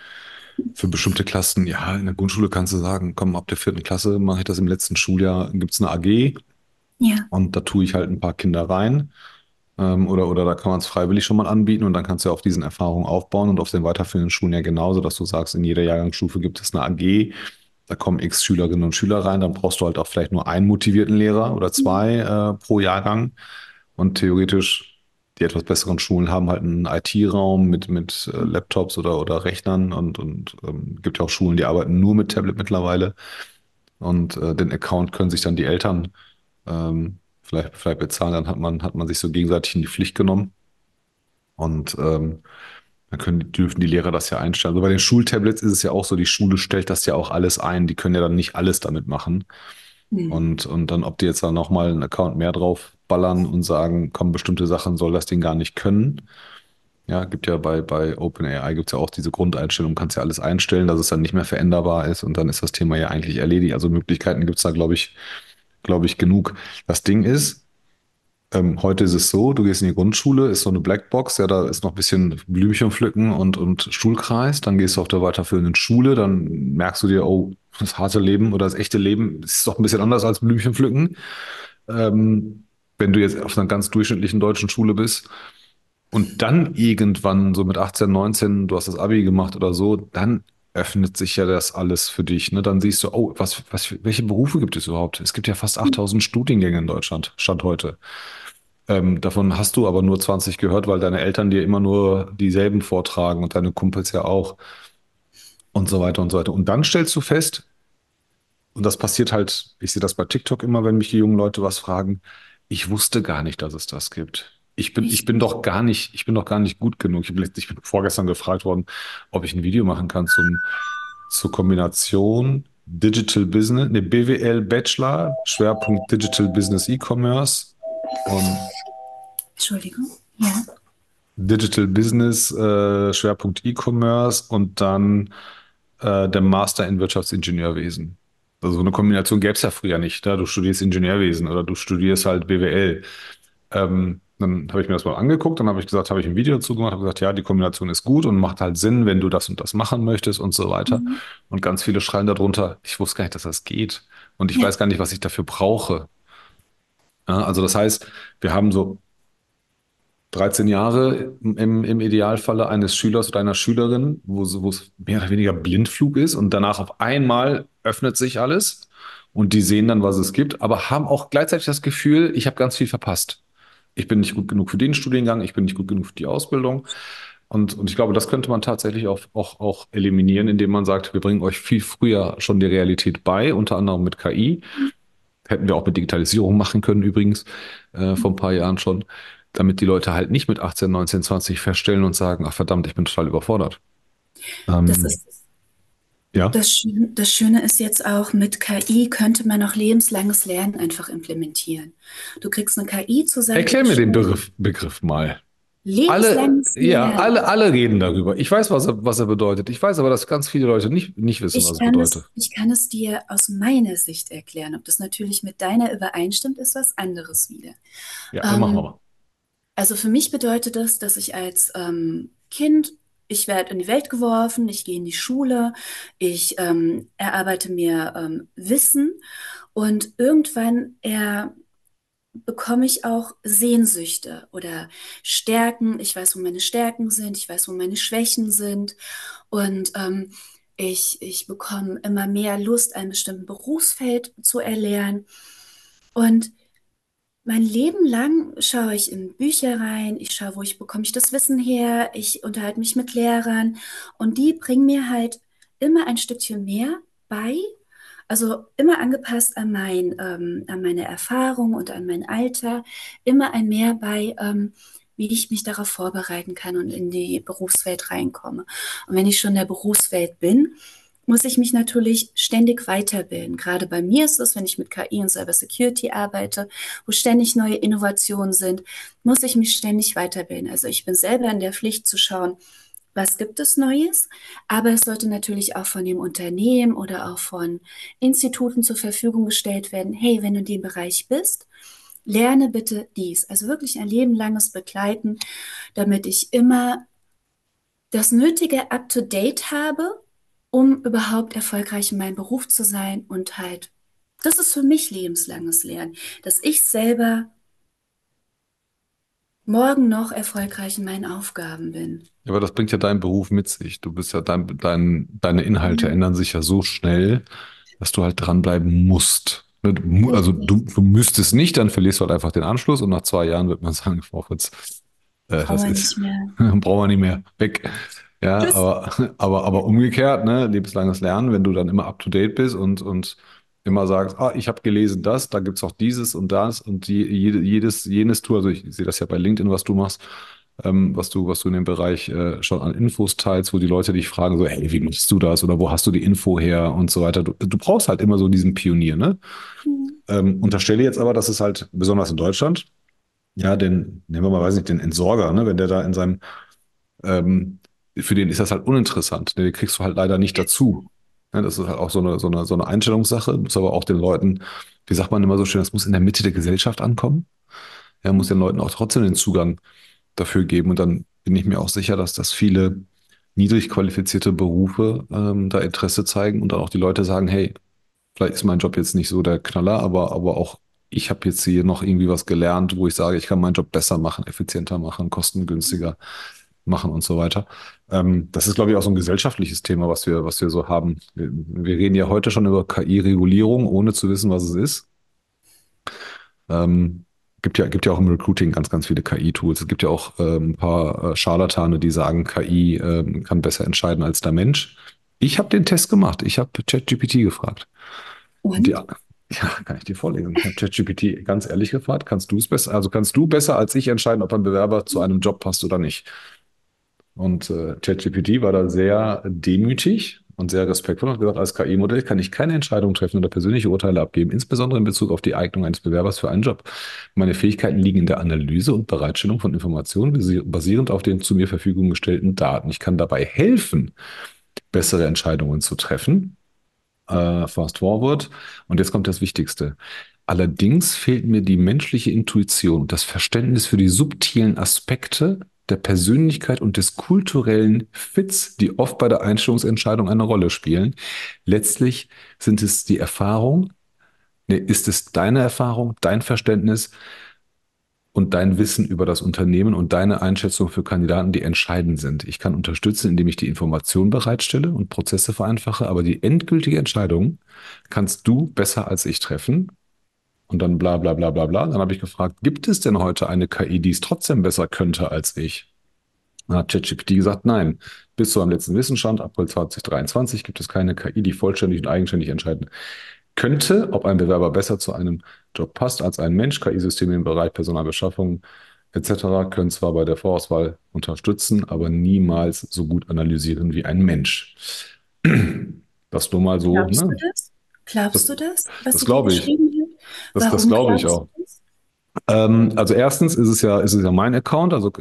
für bestimmte Klassen. Ja, in der Grundschule kannst du sagen, komm, ab der vierten Klasse mache ich das im letzten Schuljahr, gibt es eine AG. Ja. Und da tue ich halt ein paar Kinder rein. Ähm, oder, oder da kann man es freiwillig schon mal anbieten und dann kannst du ja auf diesen Erfahrungen aufbauen und auf den weiterführenden Schulen ja genauso, dass du sagst, in jeder Jahrgangsstufe gibt es eine AG, da kommen x Schülerinnen und Schüler rein, dann brauchst du halt auch vielleicht nur einen motivierten Lehrer oder zwei äh, pro Jahrgang. Und theoretisch, die etwas besseren Schulen haben halt einen IT-Raum mit, mit äh, Laptops oder, oder Rechnern und, und ähm, gibt ja auch Schulen, die arbeiten nur mit Tablet mittlerweile. Und äh, den Account können sich dann die Eltern ähm, vielleicht, vielleicht bezahlen, dann hat man, hat man sich so gegenseitig in die Pflicht genommen. Und ähm, dann können, dürfen die Lehrer das ja einstellen. Also bei den Schultablets ist es ja auch so, die Schule stellt das ja auch alles ein. Die können ja dann nicht alles damit machen. Mhm. Und, und dann, ob die jetzt dann nochmal einen Account mehr drauf ballern und sagen, komm, bestimmte Sachen soll das Ding gar nicht können. Ja, gibt ja bei, bei OpenAI gibt es ja auch diese Grundeinstellung, kannst ja alles einstellen, dass es dann nicht mehr veränderbar ist und dann ist das Thema ja eigentlich erledigt. Also Möglichkeiten gibt es da, glaube ich, glaube ich, genug. Das Ding ist, ähm, heute ist es so, du gehst in die Grundschule, ist so eine Blackbox, ja, da ist noch ein bisschen Blümchen pflücken und, und Schulkreis, dann gehst du auf der weiterführenden Schule, dann merkst du dir, oh, das harte Leben oder das echte Leben ist doch ein bisschen anders als Blümchen pflücken. Ähm, wenn du jetzt auf einer ganz durchschnittlichen deutschen Schule bist und dann irgendwann so mit 18, 19, du hast das Abi gemacht oder so, dann öffnet sich ja das alles für dich. Ne? Dann siehst du, oh, was, was, welche Berufe gibt es überhaupt? Es gibt ja fast 8000 Studiengänge in Deutschland, Stand heute. Ähm, davon hast du aber nur 20 gehört, weil deine Eltern dir immer nur dieselben vortragen und deine Kumpels ja auch. Und so weiter und so weiter. Und dann stellst du fest, und das passiert halt, ich sehe das bei TikTok immer, wenn mich die jungen Leute was fragen, ich wusste gar nicht, dass es das gibt. Ich bin, ich bin doch gar nicht, ich bin doch gar nicht gut genug. Ich bin, ich bin vorgestern gefragt worden, ob ich ein Video machen kann zum, zur Kombination Digital Business, ne, BWL Bachelor, Schwerpunkt Digital Business E-Commerce und Entschuldigung, ja. Digital Business, äh, Schwerpunkt E-Commerce und dann äh, der Master in Wirtschaftsingenieurwesen. Also so eine Kombination gäbe es ja früher nicht. Da? Du studierst Ingenieurwesen oder du studierst halt BWL. Ähm, dann habe ich mir das mal angeguckt, dann habe ich gesagt, habe ich ein Video dazu gemacht, habe gesagt, ja, die Kombination ist gut und macht halt Sinn, wenn du das und das machen möchtest und so weiter. Mhm. Und ganz viele schreien darunter, ich wusste gar nicht, dass das geht. Und ich ja. weiß gar nicht, was ich dafür brauche. Ja, also das heißt, wir haben so 13 Jahre im, im Idealfalle eines Schülers oder einer Schülerin, wo, wo es mehr oder weniger Blindflug ist und danach auf einmal öffnet sich alles und die sehen dann, was es gibt, aber haben auch gleichzeitig das Gefühl, ich habe ganz viel verpasst ich bin nicht gut genug für den Studiengang, ich bin nicht gut genug für die Ausbildung. Und, und ich glaube, das könnte man tatsächlich auch, auch, auch eliminieren, indem man sagt, wir bringen euch viel früher schon die Realität bei, unter anderem mit KI. Hätten wir auch mit Digitalisierung machen können, übrigens, äh, vor ein paar Jahren schon, damit die Leute halt nicht mit 18, 19, 20 feststellen und sagen, ach verdammt, ich bin total überfordert. Ähm, das ist Ja, Das, Schö- das Schöne ist jetzt auch, mit KI könnte man auch lebenslanges Lernen einfach implementieren. Du kriegst eine KI Seite erklär mir den. Begriff, Begriff mal. Alle, ja, alle, alle reden darüber. Ich weiß, was er, was er bedeutet. Ich weiß aber, dass ganz viele Leute nicht, nicht wissen, was Ich es kann es, bedeutet. ich kann es dir aus meiner Sicht erklären. Ob das natürlich mit deiner übereinstimmt, ist was anderes wieder. Ja, dann machen wir Ähm, mal. also für mich bedeutet das, dass ich als ähm, Kind, ich werde in die Welt geworfen, ich gehe in die Schule, ich ähm, erarbeite mir ähm, Wissen und irgendwann er, bekomme ich auch Sehnsüchte oder Stärken. Ich weiß, wo meine Stärken sind, ich weiß, wo meine Schwächen sind und ähm, ich, ich bekomme immer mehr Lust, ein bestimmtes Berufsfeld zu erlernen. Und mein Leben lang schaue ich in Bücher rein, ich schaue, wo ich bekomme ich das Wissen her, ich unterhalte mich mit Lehrern und die bringen mir halt immer ein Stückchen mehr bei, also immer angepasst an mein, ähm, an meine Erfahrung und an mein Alter, immer ein mehr bei, ähm, wie ich mich darauf vorbereiten kann und in die Berufswelt reinkomme. Und wenn ich schon in der Berufswelt bin, muss ich mich natürlich ständig weiterbilden. Gerade bei mir ist es, wenn ich mit KI und Cyber Security arbeite, wo ständig neue Innovationen sind, muss ich mich ständig weiterbilden. Also ich bin selber in der Pflicht zu schauen, was gibt es Neues, aber es sollte natürlich auch von dem Unternehmen oder auch von Instituten zur Verfügung gestellt werden. Hey, wenn du in dem Bereich bist, lerne bitte dies. Also wirklich ein lebenlanges Begleiten, damit ich immer das nötige Up-to-Date habe, um überhaupt erfolgreich in meinem Beruf zu sein und halt, das ist für mich lebenslanges Lernen, dass ich selber morgen noch erfolgreich in meinen Aufgaben bin. Ja, aber das bringt ja dein Beruf mit sich. Du bist ja dein, dein, deine Inhalte Ja, ändern sich ja so schnell, dass du halt dranbleiben musst. Ne, du Also du, du müsstest nicht, dann verlierst du halt einfach den Anschluss und nach zwei Jahren wird man sagen, Frau Fritz, äh, das Brauche ist, nicht mehr. brauchen wir nicht mehr, weg. Ja, aber, aber, aber umgekehrt, ne, lebenslanges Lernen, wenn du dann immer up to date bist und, und immer sagst, ah, ich habe gelesen das, da gibt's auch dieses und das und die, jede, jedes, jenes Tool, also ich sehe das ja bei LinkedIn, was du machst, ähm, was du, was du in dem Bereich äh, schon an Infos teilst, wo die Leute dich fragen, so, hey, wie machst du das oder wo hast du die Info her und so weiter. Du, du brauchst halt immer so diesen Pionier, ne? Ähm, unterstelle jetzt aber, dass es halt besonders in Deutschland, ja, den, nehmen wir mal, weiß nicht, den Entsorger, ne, wenn der da in seinem, ähm, für den ist das halt uninteressant, den kriegst du halt leider nicht dazu. Ja, das ist halt auch so eine, so eine, so eine Einstellungssache, muss aber auch den Leuten, wie sagt man immer so schön, das muss in der Mitte der Gesellschaft ankommen. Ja, muss den Leuten auch trotzdem den Zugang dafür geben. Und dann bin ich mir auch sicher, dass das viele niedrig qualifizierte Berufe ähm, da Interesse zeigen und dann auch die Leute sagen, hey, vielleicht ist mein Job jetzt nicht so der Knaller, aber, aber auch ich habe jetzt hier noch irgendwie was gelernt, wo ich sage, ich kann meinen Job besser machen, effizienter machen, kostengünstiger machen und so weiter. Ähm, das ist, glaube ich, auch so ein gesellschaftliches Thema, was wir, was wir so haben. Wir, wir reden ja heute schon über KI-Regulierung, ohne zu wissen, was es ist. Ähm, gibt ja, gibt ja auch im Recruiting ganz, ganz viele KI-Tools. Es gibt ja auch ähm, ein paar äh, Scharlatane, die sagen, KI ähm, kann besser entscheiden als der Mensch. Ich habe den Test gemacht. Ich habe ChatGPT gefragt. Und Und? ja, kann ich dir vorlesen. Ich habe ChatGPT ganz ehrlich gefragt, kannst du es besser, also kannst du besser als ich entscheiden, ob ein Bewerber zu einem Job passt oder nicht? Und äh, ChatGPT war da sehr demütig und sehr respektvoll und hat gesagt, als KI-Modell kann ich keine Entscheidung treffen oder persönliche Urteile abgeben, insbesondere in Bezug auf die Eignung eines Bewerbers für einen Job. Meine Fähigkeiten liegen in der Analyse und Bereitstellung von Informationen basi- basierend auf den zu mir Verfügung gestellten Daten. Ich kann dabei helfen, bessere Entscheidungen zu treffen. Äh, fast forward. Und jetzt kommt das Wichtigste. Allerdings fehlt mir die menschliche Intuition, das Verständnis für die subtilen Aspekte der Persönlichkeit und des kulturellen Fits, die oft bei der Einstellungsentscheidung eine Rolle spielen. Letztlich sind es die Erfahrung, nee, ist es deine Erfahrung, dein Verständnis und dein Wissen über das Unternehmen und deine Einschätzung für Kandidaten, die entscheidend sind. Ich kann unterstützen, indem ich die Information bereitstelle und Prozesse vereinfache, aber die endgültige Entscheidung kannst du besser als ich treffen. Und dann bla bla bla bla bla. Dann habe ich gefragt, gibt es denn heute eine KI, die es trotzdem besser könnte als ich? Dann hat ChatGPT gesagt, nein. Bis zu einem letzten Wissensstand, April 2023, gibt es keine KI, die vollständig und eigenständig entscheiden könnte, ob ein Bewerber besser zu einem Job passt als ein Mensch. KI-Systeme im Bereich Personalbeschaffung etc. können zwar bei der Vorauswahl unterstützen, aber niemals so gut analysieren wie ein Mensch. Das nur mal so, Glaubst du ne? das? Glaubst Das, du das, was das glaube ich. Das, das glaube ich auch. Ähm, also erstens ist es ja, ist es ja mein Account, also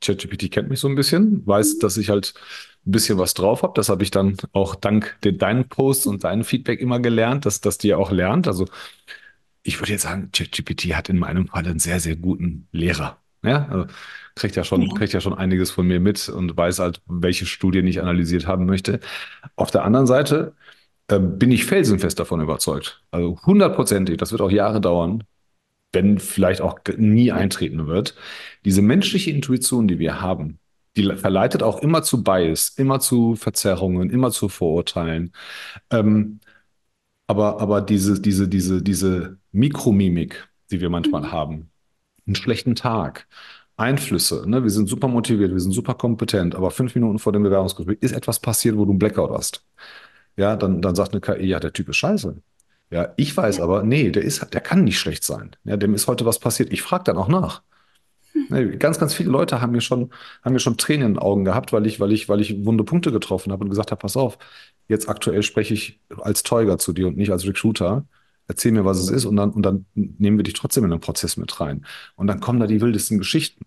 ChatGPT kennt mich so ein bisschen, weiß, dass ich halt ein bisschen was drauf habe. Das habe ich dann auch dank den, deinen Posts und deinem Feedback immer gelernt, dass, dass die auch lernt. Also ich würde jetzt sagen, ChatGPT hat in meinem Fall einen sehr, sehr guten Lehrer. Ja, also kriegt ja schon, Ja. kriegt ja schon einiges von mir mit und weiß halt, welche Studien ich analysiert haben möchte. Auf der anderen Seite bin ich felsenfest davon überzeugt. Also hundertprozentig, das wird auch Jahre dauern, wenn vielleicht auch nie eintreten wird. Diese menschliche Intuition, die wir haben, die verleitet auch immer zu Bias, immer zu Verzerrungen, immer zu Vorurteilen. Ähm, aber, aber diese, diese, diese, diese Mikromimik, die wir manchmal Mhm. haben, einen schlechten Tag, Einflüsse, ne? Wir sind super motiviert, wir sind super kompetent, aber fünf Minuten vor dem Bewerbungsgespräch ist etwas passiert, wo du einen Blackout hast. Ja, dann, dann sagt eine KI, ja, der Typ ist scheiße. Ja, ich weiß aber, nee, der ist, der kann nicht schlecht sein. Ja, dem ist heute was passiert. Ich frage dann auch nach. Ne, Ganz, ganz viele Leute haben mir schon, haben mir schon Tränen in den Augen gehabt, weil ich, weil ich, weil ich wunde Punkte getroffen habe und gesagt habe, pass auf, jetzt aktuell spreche ich als Teuger zu dir und nicht als Recruiter. Erzähl mir, was es ist, und dann, und dann nehmen wir dich trotzdem in den Prozess mit rein. Und dann kommen da die wildesten Geschichten.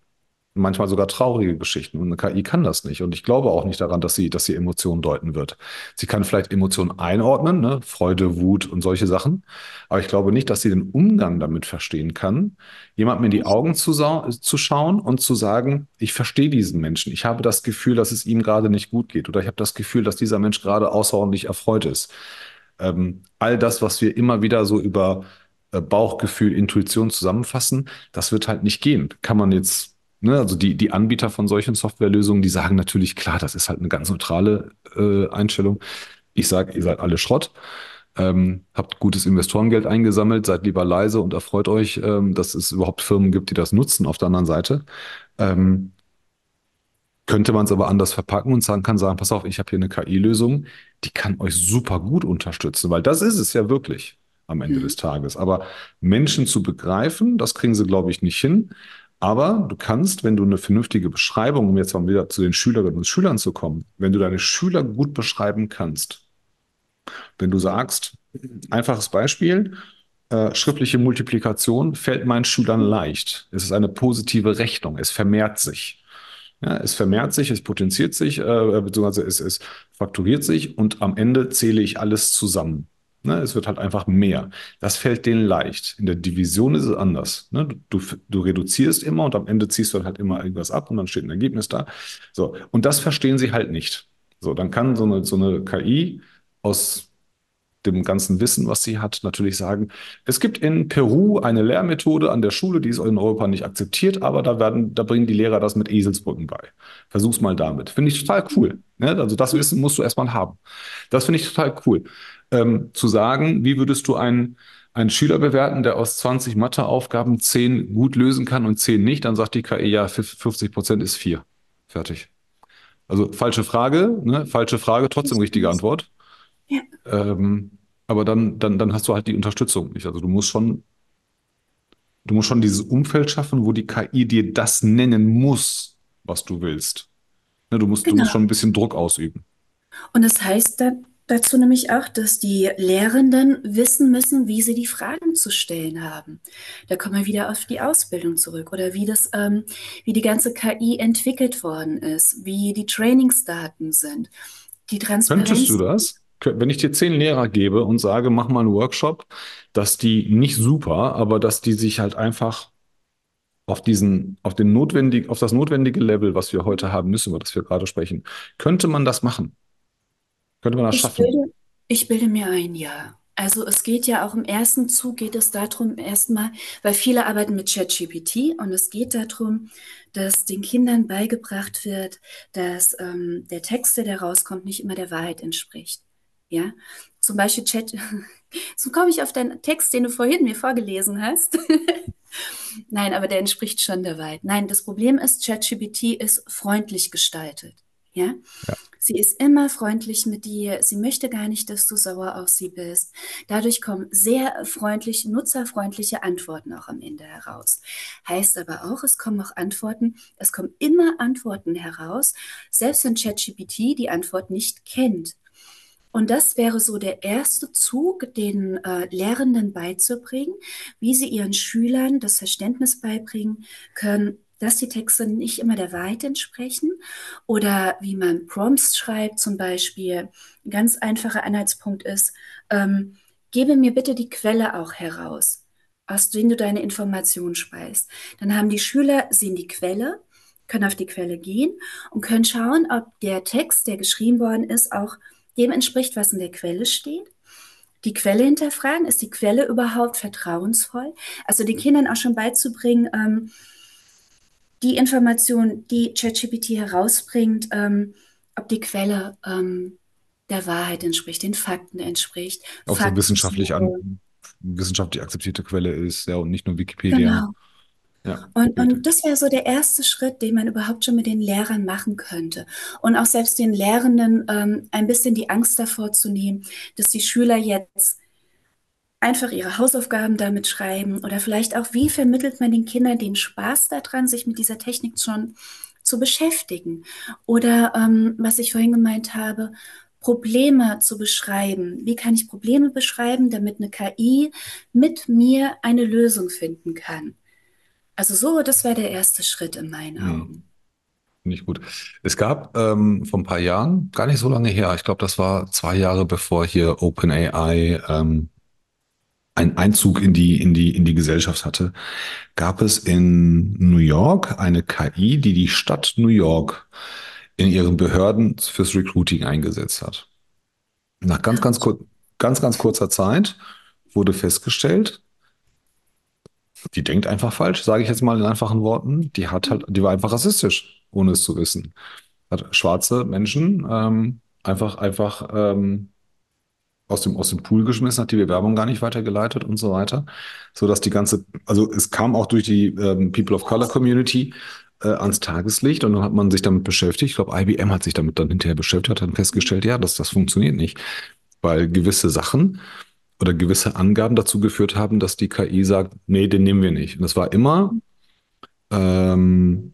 Manchmal sogar traurige Geschichten. Und eine KI kann das nicht. Und ich glaube auch nicht daran, dass sie, dass sie Emotionen deuten wird. Sie kann vielleicht Emotionen einordnen, ne? Freude, Wut und solche Sachen. Aber ich glaube nicht, dass sie den Umgang damit verstehen kann, jemandem in die Augen zu, zu schauen und zu sagen, ich verstehe diesen Menschen. Ich habe das Gefühl, dass es ihm gerade nicht gut geht. Oder ich habe das Gefühl, dass dieser Mensch gerade außerordentlich erfreut ist. Ähm, all das, was wir immer wieder so über äh, Bauchgefühl, Intuition zusammenfassen, das wird halt nicht gehen. Kann man jetzt, ne, also die, die Anbieter von solchen Softwarelösungen, die sagen natürlich, klar, das ist halt eine ganz neutrale äh, Einstellung. Ich sage, ihr seid alle Schrott. Ähm, habt gutes Investorengeld eingesammelt, seid lieber leise und erfreut euch, ähm, dass es überhaupt Firmen gibt, die das nutzen auf der anderen Seite. Ähm, könnte man es aber anders verpacken und sagen, kann sagen, pass auf, ich habe hier eine KI-Lösung, die kann euch super gut unterstützen, weil das ist es ja wirklich am Ende des Mhm. Tages. Aber Menschen zu begreifen, das kriegen sie, glaube ich, nicht hin. Aber du kannst, wenn du eine vernünftige Beschreibung, um jetzt mal wieder zu den Schülerinnen und Schülern zu kommen, wenn du deine Schüler gut beschreiben kannst, wenn du sagst, einfaches Beispiel, äh, schriftliche Multiplikation fällt meinen Schülern leicht. Es ist eine positive Rechnung, es vermehrt sich. Ja, es vermehrt sich, es potenziert sich, äh, beziehungsweise es, es fakturiert sich und am Ende zähle ich alles zusammen. Ne, es wird halt einfach mehr. Das fällt denen leicht. In der Division ist es anders. Ne, du, du, du reduzierst immer und am Ende ziehst du dann halt immer irgendwas ab und dann steht ein Ergebnis da. So, und das verstehen sie halt nicht. So, dann kann so eine, so eine KI aus dem ganzen Wissen, was sie hat, natürlich sagen, es gibt in Peru eine Lehrmethode an der Schule, die ist in Europa nicht akzeptiert, aber da werden, da bringen die Lehrer das mit Eselsbrücken bei. Versuch's mal damit. Finde ich total cool. Ne? Also das Wissen musst du erstmal haben. Das finde ich total cool. Ähm, zu sagen, wie würdest du einen, einen Schüler bewerten, der aus 20 Matheaufgaben 10 gut lösen kann und 10 nicht, dann sagt die KI, ja, 50 Prozent ist 4. Fertig. Also falsche Frage, ne? Falsche Frage, trotzdem richtige Antwort. Ja, Ähm, aber dann, dann, dann hast du halt die Unterstützung nicht. Also du musst schon, du musst schon dieses Umfeld schaffen, wo die KI dir das nennen muss, was du willst. Ne, du musst, du musst genau. schon ein bisschen Druck ausüben. Und das heißt da, dazu nämlich auch, dass die Lehrenden wissen müssen, wie sie die Fragen zu stellen haben. Da kommen wir wieder auf die Ausbildung zurück oder wie das, ähm, wie die ganze KI entwickelt worden ist, wie die Trainingsdaten sind, die Könntest du Transparenz. das? Wenn ich dir zehn Lehrer gebe und sage, mach mal einen Workshop, dass die nicht super, aber dass die sich halt einfach auf diesen, auf den notwendig, auf das notwendige Level, was wir heute haben müssen, über das wir gerade sprechen, könnte man das machen? Könnte man das Ich schaffen? bilde, ich bilde mir ein, ja. Also es geht ja auch im ersten Zug geht es darum, erstmal, weil viele arbeiten mit ChatGPT und es geht darum, dass den Kindern beigebracht wird, dass ähm, der Text, der da rauskommt, nicht immer der Wahrheit entspricht. Ja, zum Beispiel Chat, so komme ich auf deinen Text, den du vorhin mir vorgelesen hast. Nein, aber der entspricht schon der Wahrheit. Nein, das Problem ist, ChatGPT ist freundlich gestaltet. Ja, Ja. sie ist immer freundlich mit dir. Sie möchte gar nicht, dass du sauer auf sie bist. Dadurch kommen sehr freundlich, nutzerfreundliche Antworten auch am Ende heraus. Heißt aber auch, es kommen auch Antworten, es kommen immer Antworten heraus, selbst wenn ChatGPT die Antwort nicht kennt. Und das wäre so der erste Zug, den äh, Lehrenden beizubringen, wie sie ihren Schülern das Verständnis beibringen können, dass die Texte nicht immer der Wahrheit entsprechen oder wie man Prompts schreibt zum Beispiel. Ein ganz einfacher Anhaltspunkt ist, ähm, gebe mir bitte die Quelle auch heraus, aus denen du deine Informationen speist. Dann haben die Schüler, sehen die Quelle, können auf die Quelle gehen und können schauen, ob der Text, der geschrieben worden ist, auch dem entspricht, was in der Quelle steht. Die Quelle hinterfragen, ist die Quelle überhaupt vertrauensvoll? Also den Kindern auch schon beizubringen, ähm, die Information, die ChatGPT herausbringt, ähm, ob die Quelle ähm, der Wahrheit entspricht, den Fakten entspricht. Auch so wissenschaftlich, an, wissenschaftlich akzeptierte Quelle ist, ja, und nicht nur Wikipedia. Genau. Ja, und, und das wäre so der erste Schritt, den man überhaupt schon mit den Lehrern machen könnte. Und auch selbst den Lehrenden ähm, ein bisschen die Angst davor zu nehmen, dass die Schüler jetzt einfach ihre Hausaufgaben damit schreiben oder vielleicht auch, wie vermittelt man den Kindern den Spaß daran, sich mit dieser Technik schon zu beschäftigen. Oder ähm, was ich vorhin gemeint habe, Probleme zu beschreiben. Wie kann ich Probleme beschreiben, damit eine KI mit mir eine Lösung finden kann? Also so, das wäre der erste Schritt in meinen. Augen. Finde ich gut. Es gab ähm, vor ein paar Jahren, gar nicht so lange her, ich glaube, das war zwei Jahre bevor hier OpenAI ähm, einen Einzug in die, in die, in die Gesellschaft hatte, gab es in New York eine KI, die die Stadt New York in ihren Behörden fürs Recruiting eingesetzt hat. Nach ganz, ganz, kur ganz, ganz kurzer Zeit wurde festgestellt, die denkt einfach falsch, sage ich jetzt mal in einfachen Worten. Die hat halt, die war einfach rassistisch, ohne es zu wissen. Hat schwarze Menschen ähm, einfach, einfach ähm, aus dem, aus dem Pool geschmissen, hat die Bewerbung gar nicht weitergeleitet und so weiter. So dass die ganze, also es kam auch durch die ähm, People of Color Community äh, ans Tageslicht und dann hat man sich damit beschäftigt. Ich glaube, IBM hat sich damit dann hinterher beschäftigt, hat dann festgestellt, ja, das, das funktioniert nicht. Weil gewisse Sachen, oder gewisse Angaben dazu geführt haben, dass die KI sagt, nee, den nehmen wir nicht. Und das war immer, ähm,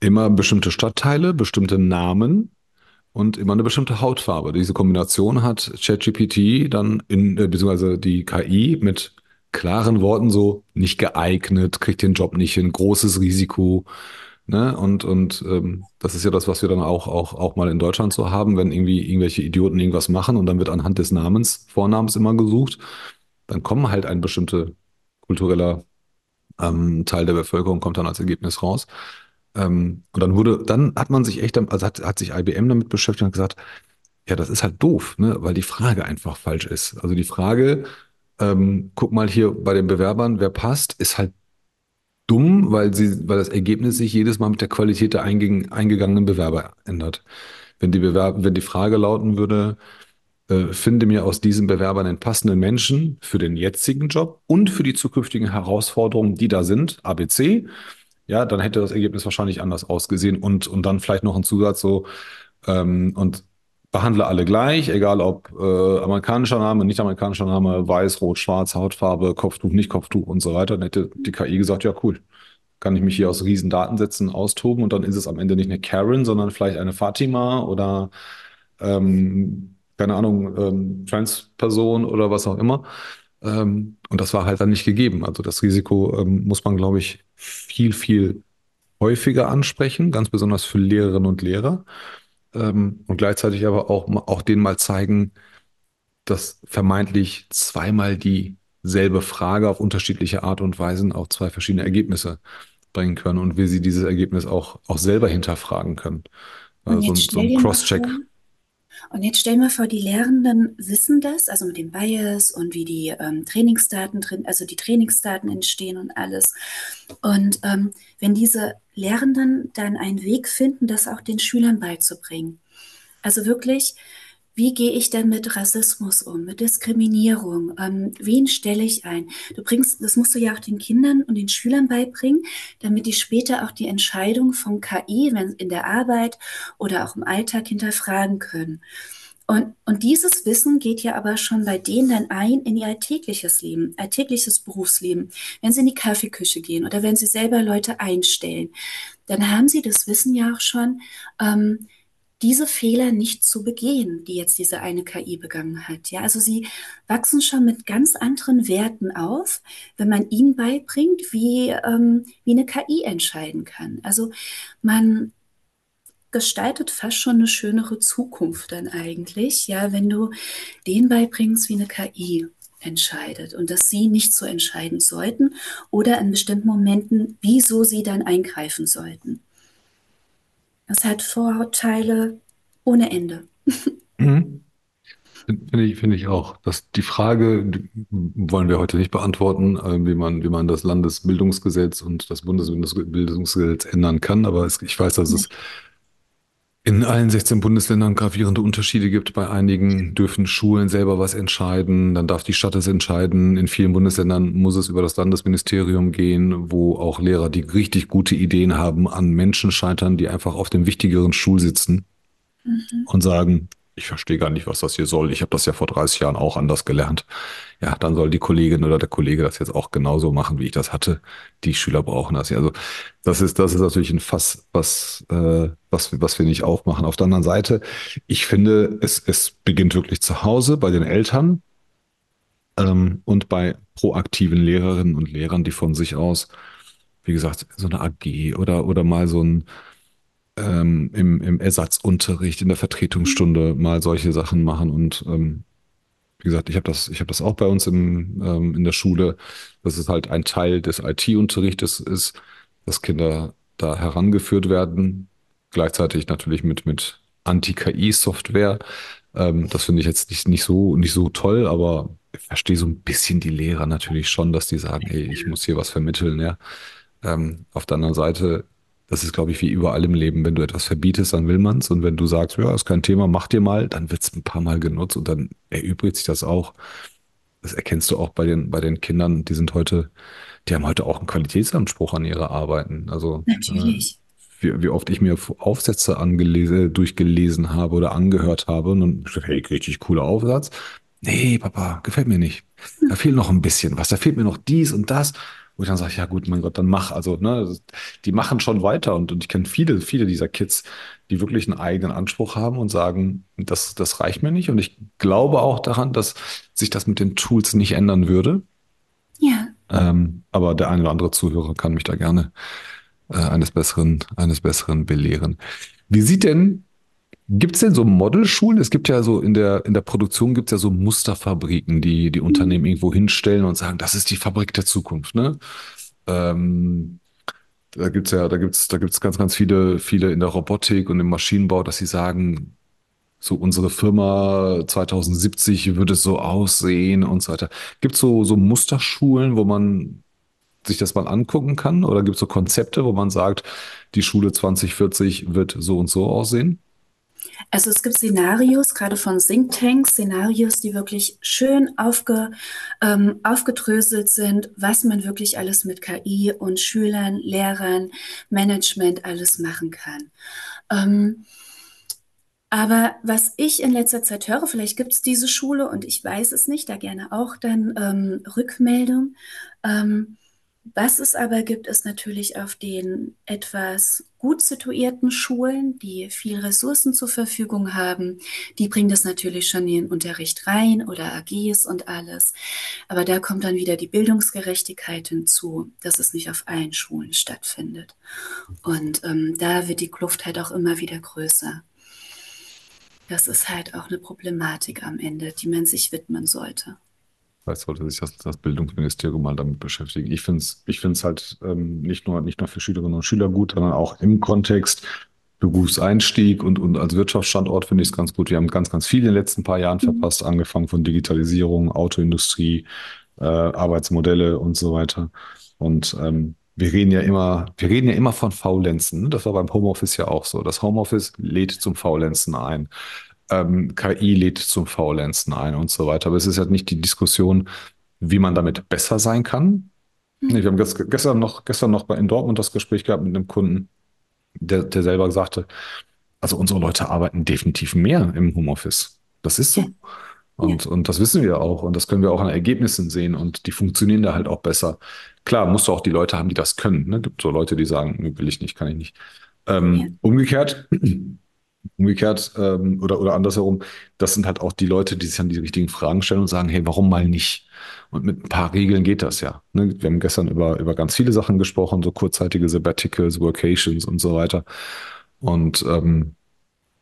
immer bestimmte Stadtteile, bestimmte Namen und immer eine bestimmte Hautfarbe. Diese Kombination hat ChatGPT dann in, äh, beziehungsweise die KI mit klaren Worten so nicht geeignet, kriegt den Job nicht hin, großes Risiko, Ne? Und, und ähm, das ist ja das, was wir dann auch, auch, auch mal in Deutschland so haben, wenn irgendwie irgendwelche Idioten irgendwas machen und dann wird anhand des Namens, Vornamens immer gesucht, dann kommen halt ein bestimmter kultureller ähm, Teil der Bevölkerung, kommt dann als Ergebnis raus. Ähm, und dann wurde, dann hat man sich echt, also hat, hat sich IBM damit beschäftigt und gesagt, ja, das ist halt doof, ne? weil die Frage einfach falsch ist. Also die Frage, ähm, guck mal hier bei den Bewerbern, wer passt, ist halt dumm, weil sie, weil das Ergebnis sich jedes Mal mit der Qualität der einge eingegangenen Bewerber ändert. Wenn die Bewerb wenn die Frage lauten würde, äh, finde mir aus diesen Bewerbern den passenden Menschen für den jetzigen Job und für die zukünftigen Herausforderungen, die da sind, ABC, ja, dann hätte das Ergebnis wahrscheinlich anders ausgesehen und, und dann vielleicht noch ein Zusatz so, ähm, und behandle alle gleich, egal ob äh, amerikanischer Name, nicht amerikanischer Name, weiß, rot, schwarz, Hautfarbe, Kopftuch, nicht Kopftuch und so weiter. Dann hätte die KI gesagt, ja cool, kann ich mich hier aus riesen Datensätzen austoben und dann ist es am Ende nicht eine Karen, sondern vielleicht eine Fatima oder ähm, keine Ahnung, ähm, Transperson oder was auch immer. Ähm, und das war halt dann nicht gegeben. Also das Risiko ähm, muss man, glaube ich, viel, viel häufiger ansprechen, ganz besonders für Lehrerinnen und Lehrer ähm, und gleichzeitig aber auch, auch denen mal zeigen, dass vermeintlich zweimal dieselbe Frage auf unterschiedliche Art und Weisen auch zwei verschiedene Ergebnisse bringen können und wie sie dieses Ergebnis auch, auch selber hinterfragen können. Also so, so ein Cross-Check. Und jetzt stellen wir vor, die Lehrenden wissen das, also mit dem Bias und wie die ähm, Trainingsdaten drin, also die Trainingsdaten entstehen und alles. Und ähm, wenn diese Lehrenden dann einen Weg finden, das auch den Schülern beizubringen. Also wirklich, wie gehe ich denn mit Rassismus um, mit Diskriminierung? Ähm, wen stelle ich ein? Du bringst, das musst du ja auch den Kindern und den Schülern beibringen, damit die später auch die Entscheidung von KI, wenn in der Arbeit oder auch im Alltag hinterfragen können. Und, und dieses Wissen geht ja aber schon bei denen dann ein in ihr alltägliches Leben, alltägliches Berufsleben. Wenn sie in die Kaffeeküche gehen oder wenn sie selber Leute einstellen, dann haben sie das Wissen ja auch schon, ähm, diese Fehler nicht zu begehen, die jetzt diese eine KI begangen hat. Ja, also sie wachsen schon mit ganz anderen Werten auf, wenn man ihnen beibringt, wie, ähm, wie eine KI entscheiden kann. Also man gestaltet fast schon eine schönere Zukunft dann eigentlich, ja, wenn du denen beibringst, wie eine KI entscheidet und dass sie nicht so entscheiden sollten oder in bestimmten Momenten, wieso sie dann eingreifen sollten. Das hat Vorteile ohne Ende. Mhm. Finde ich, finde ich auch. Dass die Frage die wollen wir heute nicht beantworten, äh, wie man, wie man das Landesbildungsgesetz und das Bundesbildungsgesetz ändern kann. Aber es, ich weiß, dass es in allen 16 Bundesländern gravierende Unterschiede gibt. Bei einigen dürfen Schulen selber was entscheiden, dann darf die Stadt es entscheiden. In vielen Bundesländern muss es über das Landesministerium gehen, wo auch Lehrer, die richtig gute Ideen haben, an Menschen scheitern, die einfach auf dem wichtigeren Stuhl sitzen mhm. und sagen, ich verstehe gar nicht, was das hier soll. Ich habe das ja vor 30 Jahren auch anders gelernt. Ja, dann soll die Kollegin oder der Kollege das jetzt auch genauso machen, wie ich das hatte. Die Schüler brauchen das ja. Also das ist, das ist natürlich ein Fass, was, äh, was, was wir nicht aufmachen. Auf der anderen Seite, ich finde, es, es beginnt wirklich zu Hause bei den Eltern ähm, und bei proaktiven Lehrerinnen und Lehrern, die von sich aus, wie gesagt, so eine AG oder, oder mal so ein ähm, im, im Ersatzunterricht, in der Vertretungsstunde mal solche Sachen machen. Und ähm, wie gesagt, ich habe das, ich habe das auch bei uns im, ähm, in der Schule, dass es halt ein Teil des IT-Unterrichtes ist, dass Kinder da herangeführt werden. Gleichzeitig natürlich mit, mit Anti-KI-Software. Ähm, das finde ich jetzt nicht, nicht, so, nicht so toll, aber ich verstehe so ein bisschen die Lehrer natürlich schon, dass die sagen, hey, ich muss hier was vermitteln, ja. Ähm, auf der anderen Seite das ist, glaube ich, wie überall im Leben. Wenn du etwas verbietest, dann will man es. Und wenn du sagst, ja, ist kein Thema, mach dir mal, dann wird es ein paar Mal genutzt und dann erübrigt sich das auch. Das erkennst du auch bei den, bei den Kindern, die sind heute, die haben heute auch einen Qualitätsanspruch an ihre Arbeiten. Also Natürlich. Äh, wie, wie oft ich mir Aufsätze angelesen, durchgelesen habe oder angehört habe und dann, hey, richtig cooler Aufsatz. Nee, Papa, gefällt mir nicht. Da fehlt noch ein bisschen was. Da fehlt mir noch dies und das. Wo ich dann sage, ja gut, mein Gott, dann mach. Also, ne, die machen schon weiter und, und ich kenne viele, viele dieser Kids, die wirklich einen eigenen Anspruch haben und sagen, das, das reicht mir nicht. Und ich glaube auch daran, dass sich das mit den Tools nicht ändern würde. Ja. Ähm, aber der eine oder andere Zuhörer kann mich da gerne äh, eines Besseren, eines Besseren belehren. Wie sieht denn Gibt es denn so Modelschulen? Es gibt ja so in der, in der Produktion gibt es ja so Musterfabriken, die die Unternehmen irgendwo hinstellen und sagen, das ist die Fabrik der Zukunft. Ne? Ähm, da gibt's ja, da gibt's, da gibt's ganz, ganz viele, viele in der Robotik und im Maschinenbau, dass sie sagen, so unsere Firma 2070 würde es so aussehen und so weiter. Gibt es so, so Musterschulen, wo man sich das mal angucken kann? Oder gibt es so Konzepte, wo man sagt, die Schule 2040 wird so und so aussehen? Also es gibt Szenarios, gerade von Thinktanks, Szenarios, die wirklich schön aufge, ähm, aufgedröselt sind, was man wirklich alles mit KI und Schülern, Lehrern, Management alles machen kann. Ähm, aber was ich in letzter Zeit höre, vielleicht gibt es diese Schule und ich weiß es nicht, da gerne auch dann ähm, Rückmeldung. Ähm, was es aber gibt, ist natürlich auf den etwas gut situierten Schulen, die viel Ressourcen zur Verfügung haben, die bringen das natürlich schon in den Unterricht rein oder AGs und alles. Aber da kommt dann wieder die Bildungsgerechtigkeit hinzu, dass es nicht auf allen Schulen stattfindet. Und ähm, da wird die Kluft halt auch immer wieder größer. Das ist halt auch eine Problematik am Ende, die man sich widmen sollte. Vielleicht sollte sich das, das Bildungsministerium mal damit beschäftigen. Ich finde es ich find's halt ähm, nicht, nur, nicht nur für Schülerinnen und Schüler gut, sondern auch im Kontext Berufseinstieg und, und als Wirtschaftsstandort finde ich es ganz gut. Wir haben ganz, ganz viel in den letzten paar Jahren mhm. verpasst, angefangen von Digitalisierung, Autoindustrie, äh, Arbeitsmodelle und so weiter. Und ähm, wir reden ja immer, wir reden ja immer von Faulenzen. Ne? Das war beim Homeoffice ja auch so. Das Homeoffice lädt zum Faulenzen ein ähm, KI lädt zum Faulenzen ein und so weiter. Aber es ist halt nicht die Diskussion, wie man damit besser sein kann. Mhm. Wir haben gestern noch, gestern noch in Dortmund das Gespräch gehabt mit einem Kunden, der, der selber sagte, also unsere Leute arbeiten definitiv mehr im Homeoffice. Das ist so. Und, ja. und das wissen wir auch. Und das können wir auch an Ergebnissen sehen. Und die funktionieren da halt auch besser. Klar, musst du auch die Leute haben, die das können. Ne? Gibt so Leute, die sagen, will ich nicht, kann ich nicht. Ähm, ja. Umgekehrt Umgekehrt ähm, oder, oder andersherum, das sind halt auch die Leute, die sich dann die richtigen Fragen stellen und sagen, hey, warum mal nicht? Und mit ein paar Regeln geht das ja. Ne? Wir haben gestern über, über ganz viele Sachen gesprochen, so kurzzeitige Sabbaticals, Workations und so weiter. Und ähm,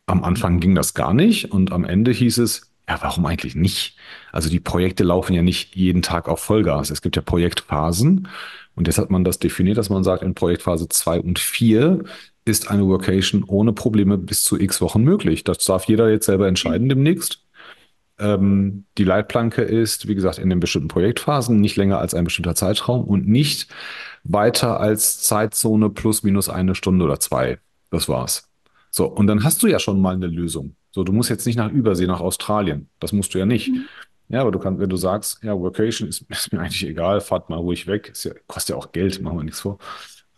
am Anfang ging das gar nicht und am Ende hieß es, ja, warum eigentlich nicht? Also die Projekte laufen ja nicht jeden Tag auf Vollgas. Es gibt ja Projektphasen und jetzt hat man das definiert, dass man sagt, in Projektphase 2 und 4 ist eine Workation ohne Probleme bis zu x Wochen möglich. Das darf jeder jetzt selber entscheiden demnächst. Ähm, die Leitplanke ist, wie gesagt, in den bestimmten Projektphasen nicht länger als ein bestimmter Zeitraum und nicht weiter als Zeitzone plus minus eine Stunde oder zwei. Das war's. So, und dann hast du ja schon mal eine Lösung. So, du musst jetzt nicht nach Übersee, nach Australien. Das musst du ja nicht. Mhm. Ja, aber du kannst, wenn du sagst, ja, Workation ist, ist mir eigentlich egal, fahrt mal ruhig weg, ist ja, kostet ja auch Geld, machen wir nichts vor.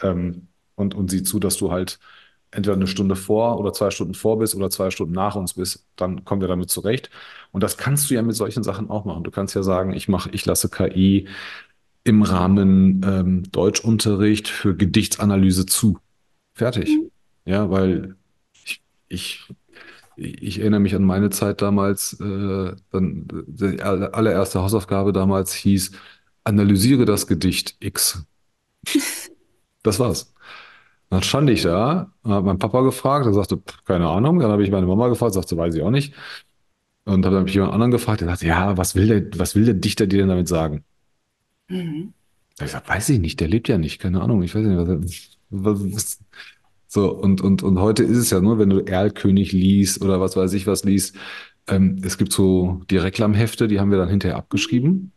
Ähm, und, und sieh zu, dass du halt entweder eine Stunde vor oder zwei Stunden vor bist oder zwei Stunden nach uns bist, dann kommen wir damit zurecht. Und das kannst du ja mit solchen Sachen auch machen. Du kannst ja sagen, ich mache, ich lasse KI im Rahmen ähm, Deutschunterricht für Gedichtsanalyse zu. Fertig. Mhm. Ja, weil ich, ich, ich erinnere mich an meine Zeit damals, äh, dann die allererste Hausaufgabe damals hieß, analysiere das Gedicht X. Das war's. Dann stand ich da, habe meinen Papa gefragt, er sagte, pff, keine Ahnung. Dann habe ich meine Mama gefragt, sagte, weiß ich auch nicht. Und habe dann jemand anderen gefragt, der sagte, ja, was will der, was will der Dichter dir denn damit sagen? Mhm. Da hab ich gesagt, weiß ich nicht, der lebt ja nicht, keine Ahnung, ich weiß nicht, was, was, was so, und, und, und heute ist es ja nur, wenn du Erlkönig liest oder was weiß ich was liest, ähm, es gibt so die Reklamhefte, die haben wir dann hinterher abgeschrieben.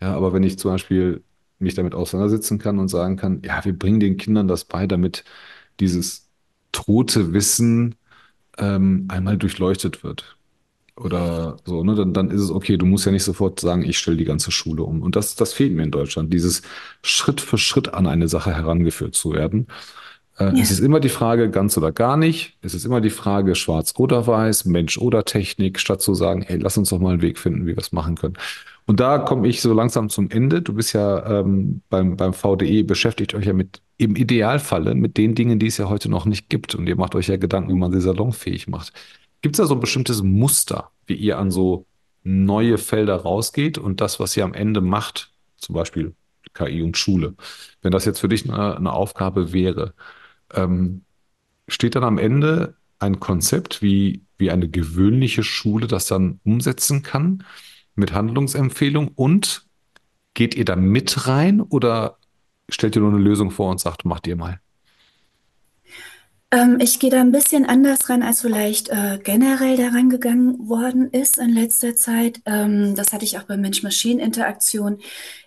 Ja, aber wenn ich zum Beispiel mich damit auseinandersetzen kann und sagen kann, ja, wir bringen den Kindern das bei, damit dieses tote Wissen ähm, einmal durchleuchtet wird. Oder so, ne? Dann, dann ist es okay, du musst ja nicht sofort sagen, ich stelle die ganze Schule um. Und das, das fehlt mir in Deutschland, dieses Schritt für Schritt an eine Sache herangeführt zu werden. Äh, es Ja. ist immer die Frage, ganz oder gar nicht. Es ist immer die Frage, schwarz oder weiß, Mensch oder Technik, statt zu sagen, hey, lass uns doch mal einen Weg finden, wie wir es machen können. Und da komme ich so langsam zum Ende. Du bist ja ähm, beim, beim VDE, beschäftigt euch ja mit, im Idealfalle mit den Dingen, die es ja heute noch nicht gibt. Und ihr macht euch ja Gedanken, wie man sie salonfähig macht. Gibt es da so ein bestimmtes Muster, wie ihr an so neue Felder rausgeht und das, was ihr am Ende macht, zum Beispiel KI und Schule, wenn das jetzt für dich eine, eine Aufgabe wäre, ähm, steht dann am Ende ein Konzept, wie, wie eine gewöhnliche Schule das dann umsetzen kann mit Handlungsempfehlung und geht ihr da mit rein oder stellt ihr nur eine Lösung vor und sagt, macht ihr mal? Ähm, ich gehe da ein bisschen anders ran, als vielleicht äh, generell daran gegangen worden ist in letzter Zeit. Ähm, das hatte ich auch bei Mensch-Maschinen-Interaktion.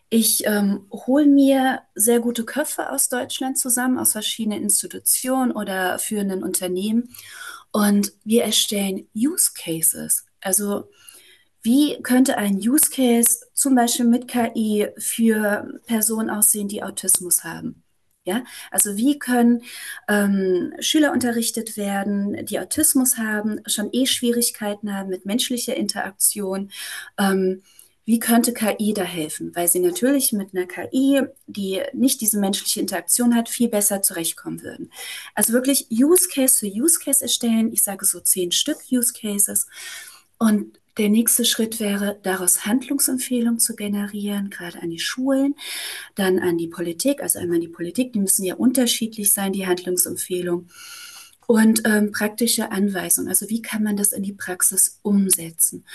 Ich ähm, hole mir sehr gute Köpfe aus Deutschland zusammen, aus verschiedenen Institutionen oder führenden Unternehmen. Und wir erstellen Use Cases. Also wie könnte ein Use Case zum Beispiel mit KI für Personen aussehen, die Autismus haben? Ja, also wie können ähm, Schüler unterrichtet werden, die Autismus haben, schon eh Schwierigkeiten haben mit menschlicher Interaktion? Ähm, wie könnte KI da helfen? Weil sie natürlich mit einer KI, die nicht diese menschliche Interaktion hat, viel besser zurechtkommen würden. Also wirklich Use Case für Use Case erstellen. Ich sage so zehn Stück Use Cases. Und der nächste Schritt wäre, daraus Handlungsempfehlungen zu generieren, gerade an die Schulen, dann an die Politik, also einmal an die Politik, die müssen ja unterschiedlich sein, die Handlungsempfehlungen. Und ähm, praktische Anweisungen, also wie kann man das in die Praxis umsetzen?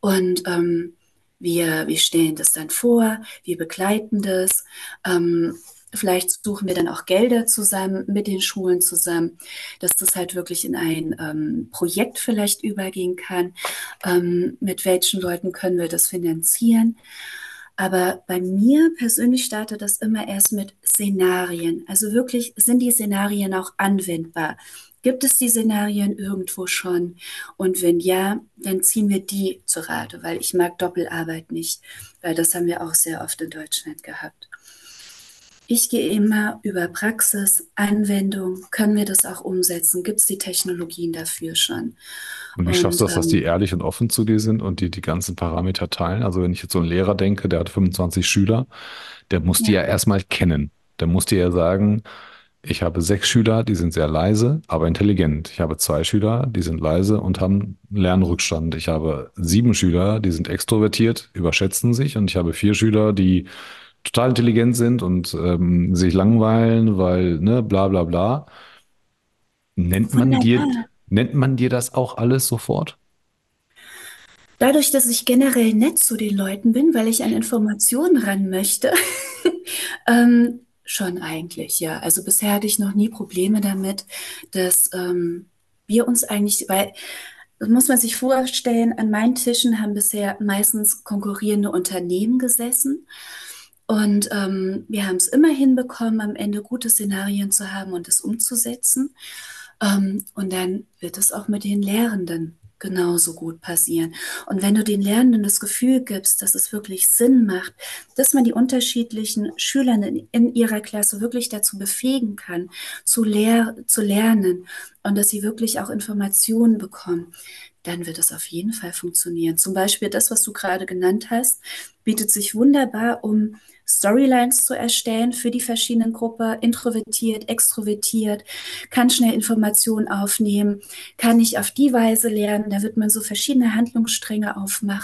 Und ähm, wir, wir stellen das dann vor, wir begleiten das. Ähm, vielleicht suchen wir dann auch Gelder zusammen mit den Schulen zusammen, dass das halt wirklich in ein ähm, Projekt vielleicht übergehen kann. Ähm, mit welchen Leuten können wir das finanzieren? Aber bei mir persönlich startet das immer erst mit Szenarien. Also wirklich, sind die Szenarien auch anwendbar? Gibt es die Szenarien irgendwo schon? Und wenn ja, dann ziehen wir die zu Rate, weil ich mag Doppelarbeit nicht, weil das haben wir auch sehr oft in Deutschland gehabt. Ich gehe immer über Praxis, Anwendung. Können wir das auch umsetzen? Gibt es die Technologien dafür schon? Und wie schaffst du das, dass die ähm, ehrlich und offen zu dir sind und die die ganzen Parameter teilen? Also wenn ich jetzt so einen Lehrer denke, der hat 25 Schüler, der muss die ja, ja erstmal kennen. Der muss dir ja sagen, Ich habe sechs Schüler, die sind sehr leise, aber intelligent. Ich habe zwei Schüler, die sind leise und haben Lernrückstand. Ich habe sieben Schüler, die sind extrovertiert, überschätzen sich. Und ich habe vier Schüler, die total intelligent sind und ähm, sich langweilen, weil, ne, bla bla bla. Nennt man dir, Wunderbar. nennt man dir das auch alles sofort? Dadurch, dass ich generell nett zu den Leuten bin, weil ich an Informationen ran möchte, ähm, schon eigentlich, ja. Also bisher hatte ich noch nie Probleme damit, dass ähm, wir uns eigentlich, weil das muss man sich vorstellen, an meinen Tischen haben bisher meistens konkurrierende Unternehmen gesessen. Und ähm, wir haben es immer hinbekommen, am Ende gute Szenarien zu haben und es umzusetzen. Ähm, und dann wird es auch mit den Lehrenden genauso gut passieren. Und wenn du den Lernenden das Gefühl gibst, dass es wirklich Sinn macht, dass man die unterschiedlichen Schüler in, in ihrer Klasse wirklich dazu befähigen kann, zu, lehr zu lernen und dass sie wirklich auch Informationen bekommen, dann wird es auf jeden Fall funktionieren. Zum Beispiel das, was du gerade genannt hast, bietet sich wunderbar, um Storylines zu erstellen für die verschiedenen Gruppen, introvertiert, extrovertiert, kann schnell Informationen aufnehmen, kann ich auf die Weise lernen, da wird man so verschiedene Handlungsstränge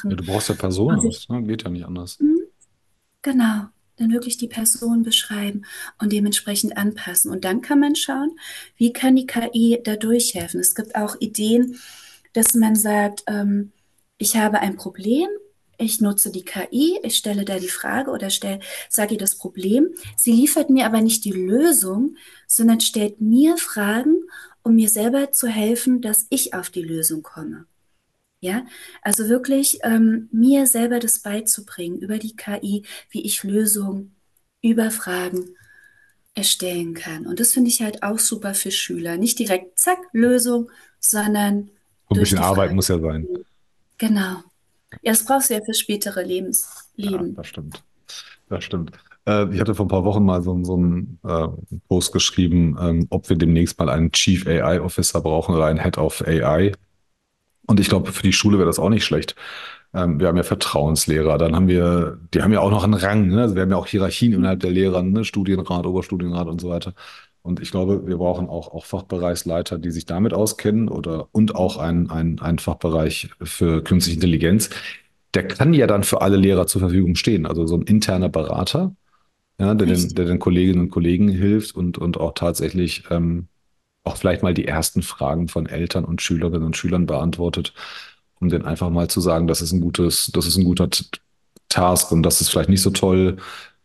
Ja, aufmachen du brauchst ja und sich, Personas, ne? Geht ja nicht anders. hm, genau, dann wirklich die Person beschreiben und dementsprechend anpassen. Und dann kann man schauen, wie kann die KI da durchhelfen. Es gibt auch Ideen, dass man sagt, ähm, ich habe ein Problem ich nutze die KI, ich stelle da die Frage oder sage ihr das Problem. Sie liefert mir aber nicht die Lösung, sondern stellt mir Fragen, um mir selber zu helfen, dass ich auf die Lösung komme. Ja, also wirklich ähm, mir selber das beizubringen über die KI, wie ich Lösungen über Fragen erstellen kann. Und das finde ich halt auch super für Schüler. Nicht direkt, zack, Lösung, sondern So ein bisschen Arbeit muss ja sein. Genau. Ja, das brauchst du ja für spätere Ja, Lebensleben. das stimmt. Das stimmt. Äh, ich hatte vor ein paar Wochen mal so, so einen äh, Post geschrieben, ähm, ob wir demnächst mal einen Chief AI Officer brauchen oder einen Head of AI. Und ich glaube, für die Schule wäre das auch nicht schlecht. Ähm, wir haben ja Vertrauenslehrer, dann haben wir, die haben ja auch noch einen Rang, ne? Also wir haben ja auch Hierarchien innerhalb der Lehrer, ne? Studienrat, Oberstudienrat und so weiter. Und ich glaube, wir brauchen auch, auch Fachbereichsleiter, die sich damit auskennen oder und auch einen, einen, einen Fachbereich für künstliche Intelligenz. Der kann ja dann für alle Lehrer zur Verfügung stehen. Also so ein interner Berater, ja, der den, der den Kolleginnen und Kollegen hilft und, und auch tatsächlich ähm, auch vielleicht mal die ersten Fragen von Eltern und Schülerinnen und Schülern beantwortet, um denen einfach mal zu sagen, das ist ein gutes, das ist ein guter Task und das ist vielleicht nicht so toll.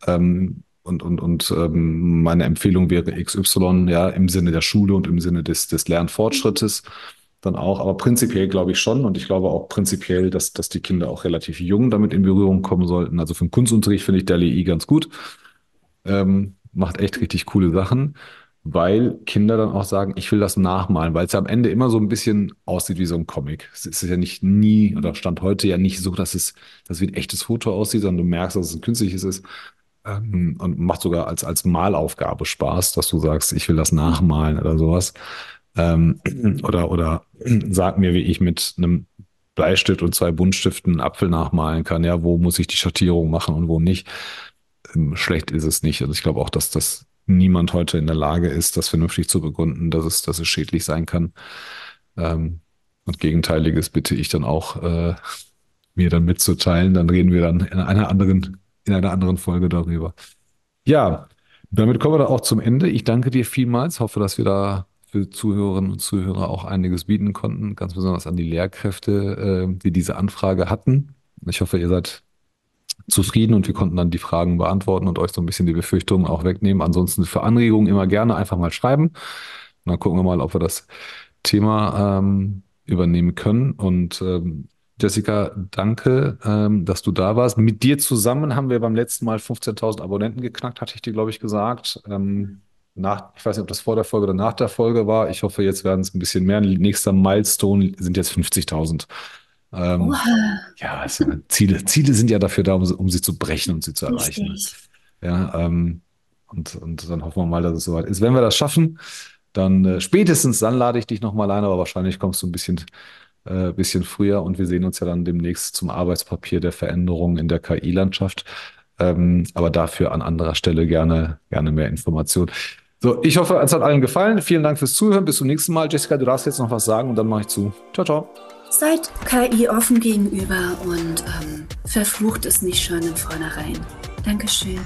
Ähm, und und, und ähm, meine Empfehlung wäre XY, ja, im Sinne der Schule und im Sinne des, des Lernfortschrittes dann auch. Aber prinzipiell glaube ich schon und ich glaube auch prinzipiell, dass, dass die Kinder auch relativ jung damit in Berührung kommen sollten. Also für den Kunstunterricht finde ich der LEI ganz gut ähm, macht echt richtig coole Sachen, weil Kinder dann auch sagen, ich will das nachmalen, weil es ja am Ende immer so ein bisschen aussieht wie so ein Comic. Es ist ja nicht nie oder Stand heute ja nicht so, dass es, dass wie ein echtes Foto aussieht, sondern du merkst, dass es ein künstliches ist. Ähm, und macht sogar als, als Malaufgabe Spaß, dass du sagst, ich will das nachmalen oder sowas. Ähm, oder, oder sag mir, wie ich mit einem Bleistift und zwei Buntstiften einen Apfel nachmalen kann. Ja, wo muss ich die Schattierung machen und wo nicht ähm, schlecht ist es nicht. Also ich glaube auch, dass das niemand heute in der Lage ist, das vernünftig zu begründen, dass es, dass es schädlich sein kann. Ähm, und Gegenteiliges bitte ich dann auch, äh, mir dann mitzuteilen. Dann reden wir dann in einer anderen, in einer anderen Folge darüber. Ja, damit kommen wir da auch zum Ende. Ich danke dir vielmals. Hoffe, dass wir da für Zuhörerinnen und Zuhörer auch einiges bieten konnten, ganz besonders an die Lehrkräfte, äh, die diese Anfrage hatten. Ich hoffe, ihr seid zufrieden und wir konnten dann die Fragen beantworten und euch so ein bisschen die Befürchtungen auch wegnehmen. Ansonsten für Anregungen immer gerne einfach mal schreiben. Und dann gucken wir mal, ob wir das Thema ähm, übernehmen können. Und ähm, Jessica, danke, ähm, dass du da warst. Mit dir zusammen haben wir beim letzten Mal 15.000 Abonnenten geknackt, hatte ich dir, glaube ich, gesagt. Ähm, nach, ich weiß nicht, ob das vor der Folge oder nach der Folge war. Ich hoffe, jetzt werden es ein bisschen mehr. Nächster Milestone sind jetzt 50.000. Ähm, ja, sind Ziele, Ziele sind ja dafür da, um, sie- um sie zu brechen und sie zu erreichen. richtig. Ja, ähm, und, und dann hoffen wir mal, dass es soweit ist. Wenn wir das schaffen, dann äh, spätestens dann lade ich dich nochmal ein, aber wahrscheinlich kommst du ein bisschen, äh, bisschen früher und wir sehen uns ja dann demnächst zum Arbeitspapier der Veränderungen in der KI-Landschaft. Ähm, aber dafür an anderer Stelle gerne, gerne mehr Informationen. So, ich hoffe, es hat allen gefallen. Vielen Dank fürs Zuhören. Bis zum nächsten Mal. Jessica, du darfst jetzt noch was sagen und dann mache ich zu. Ciao, ciao. Seid KI offen gegenüber und ähm, verflucht es nicht schon im Vornherein. Dankeschön.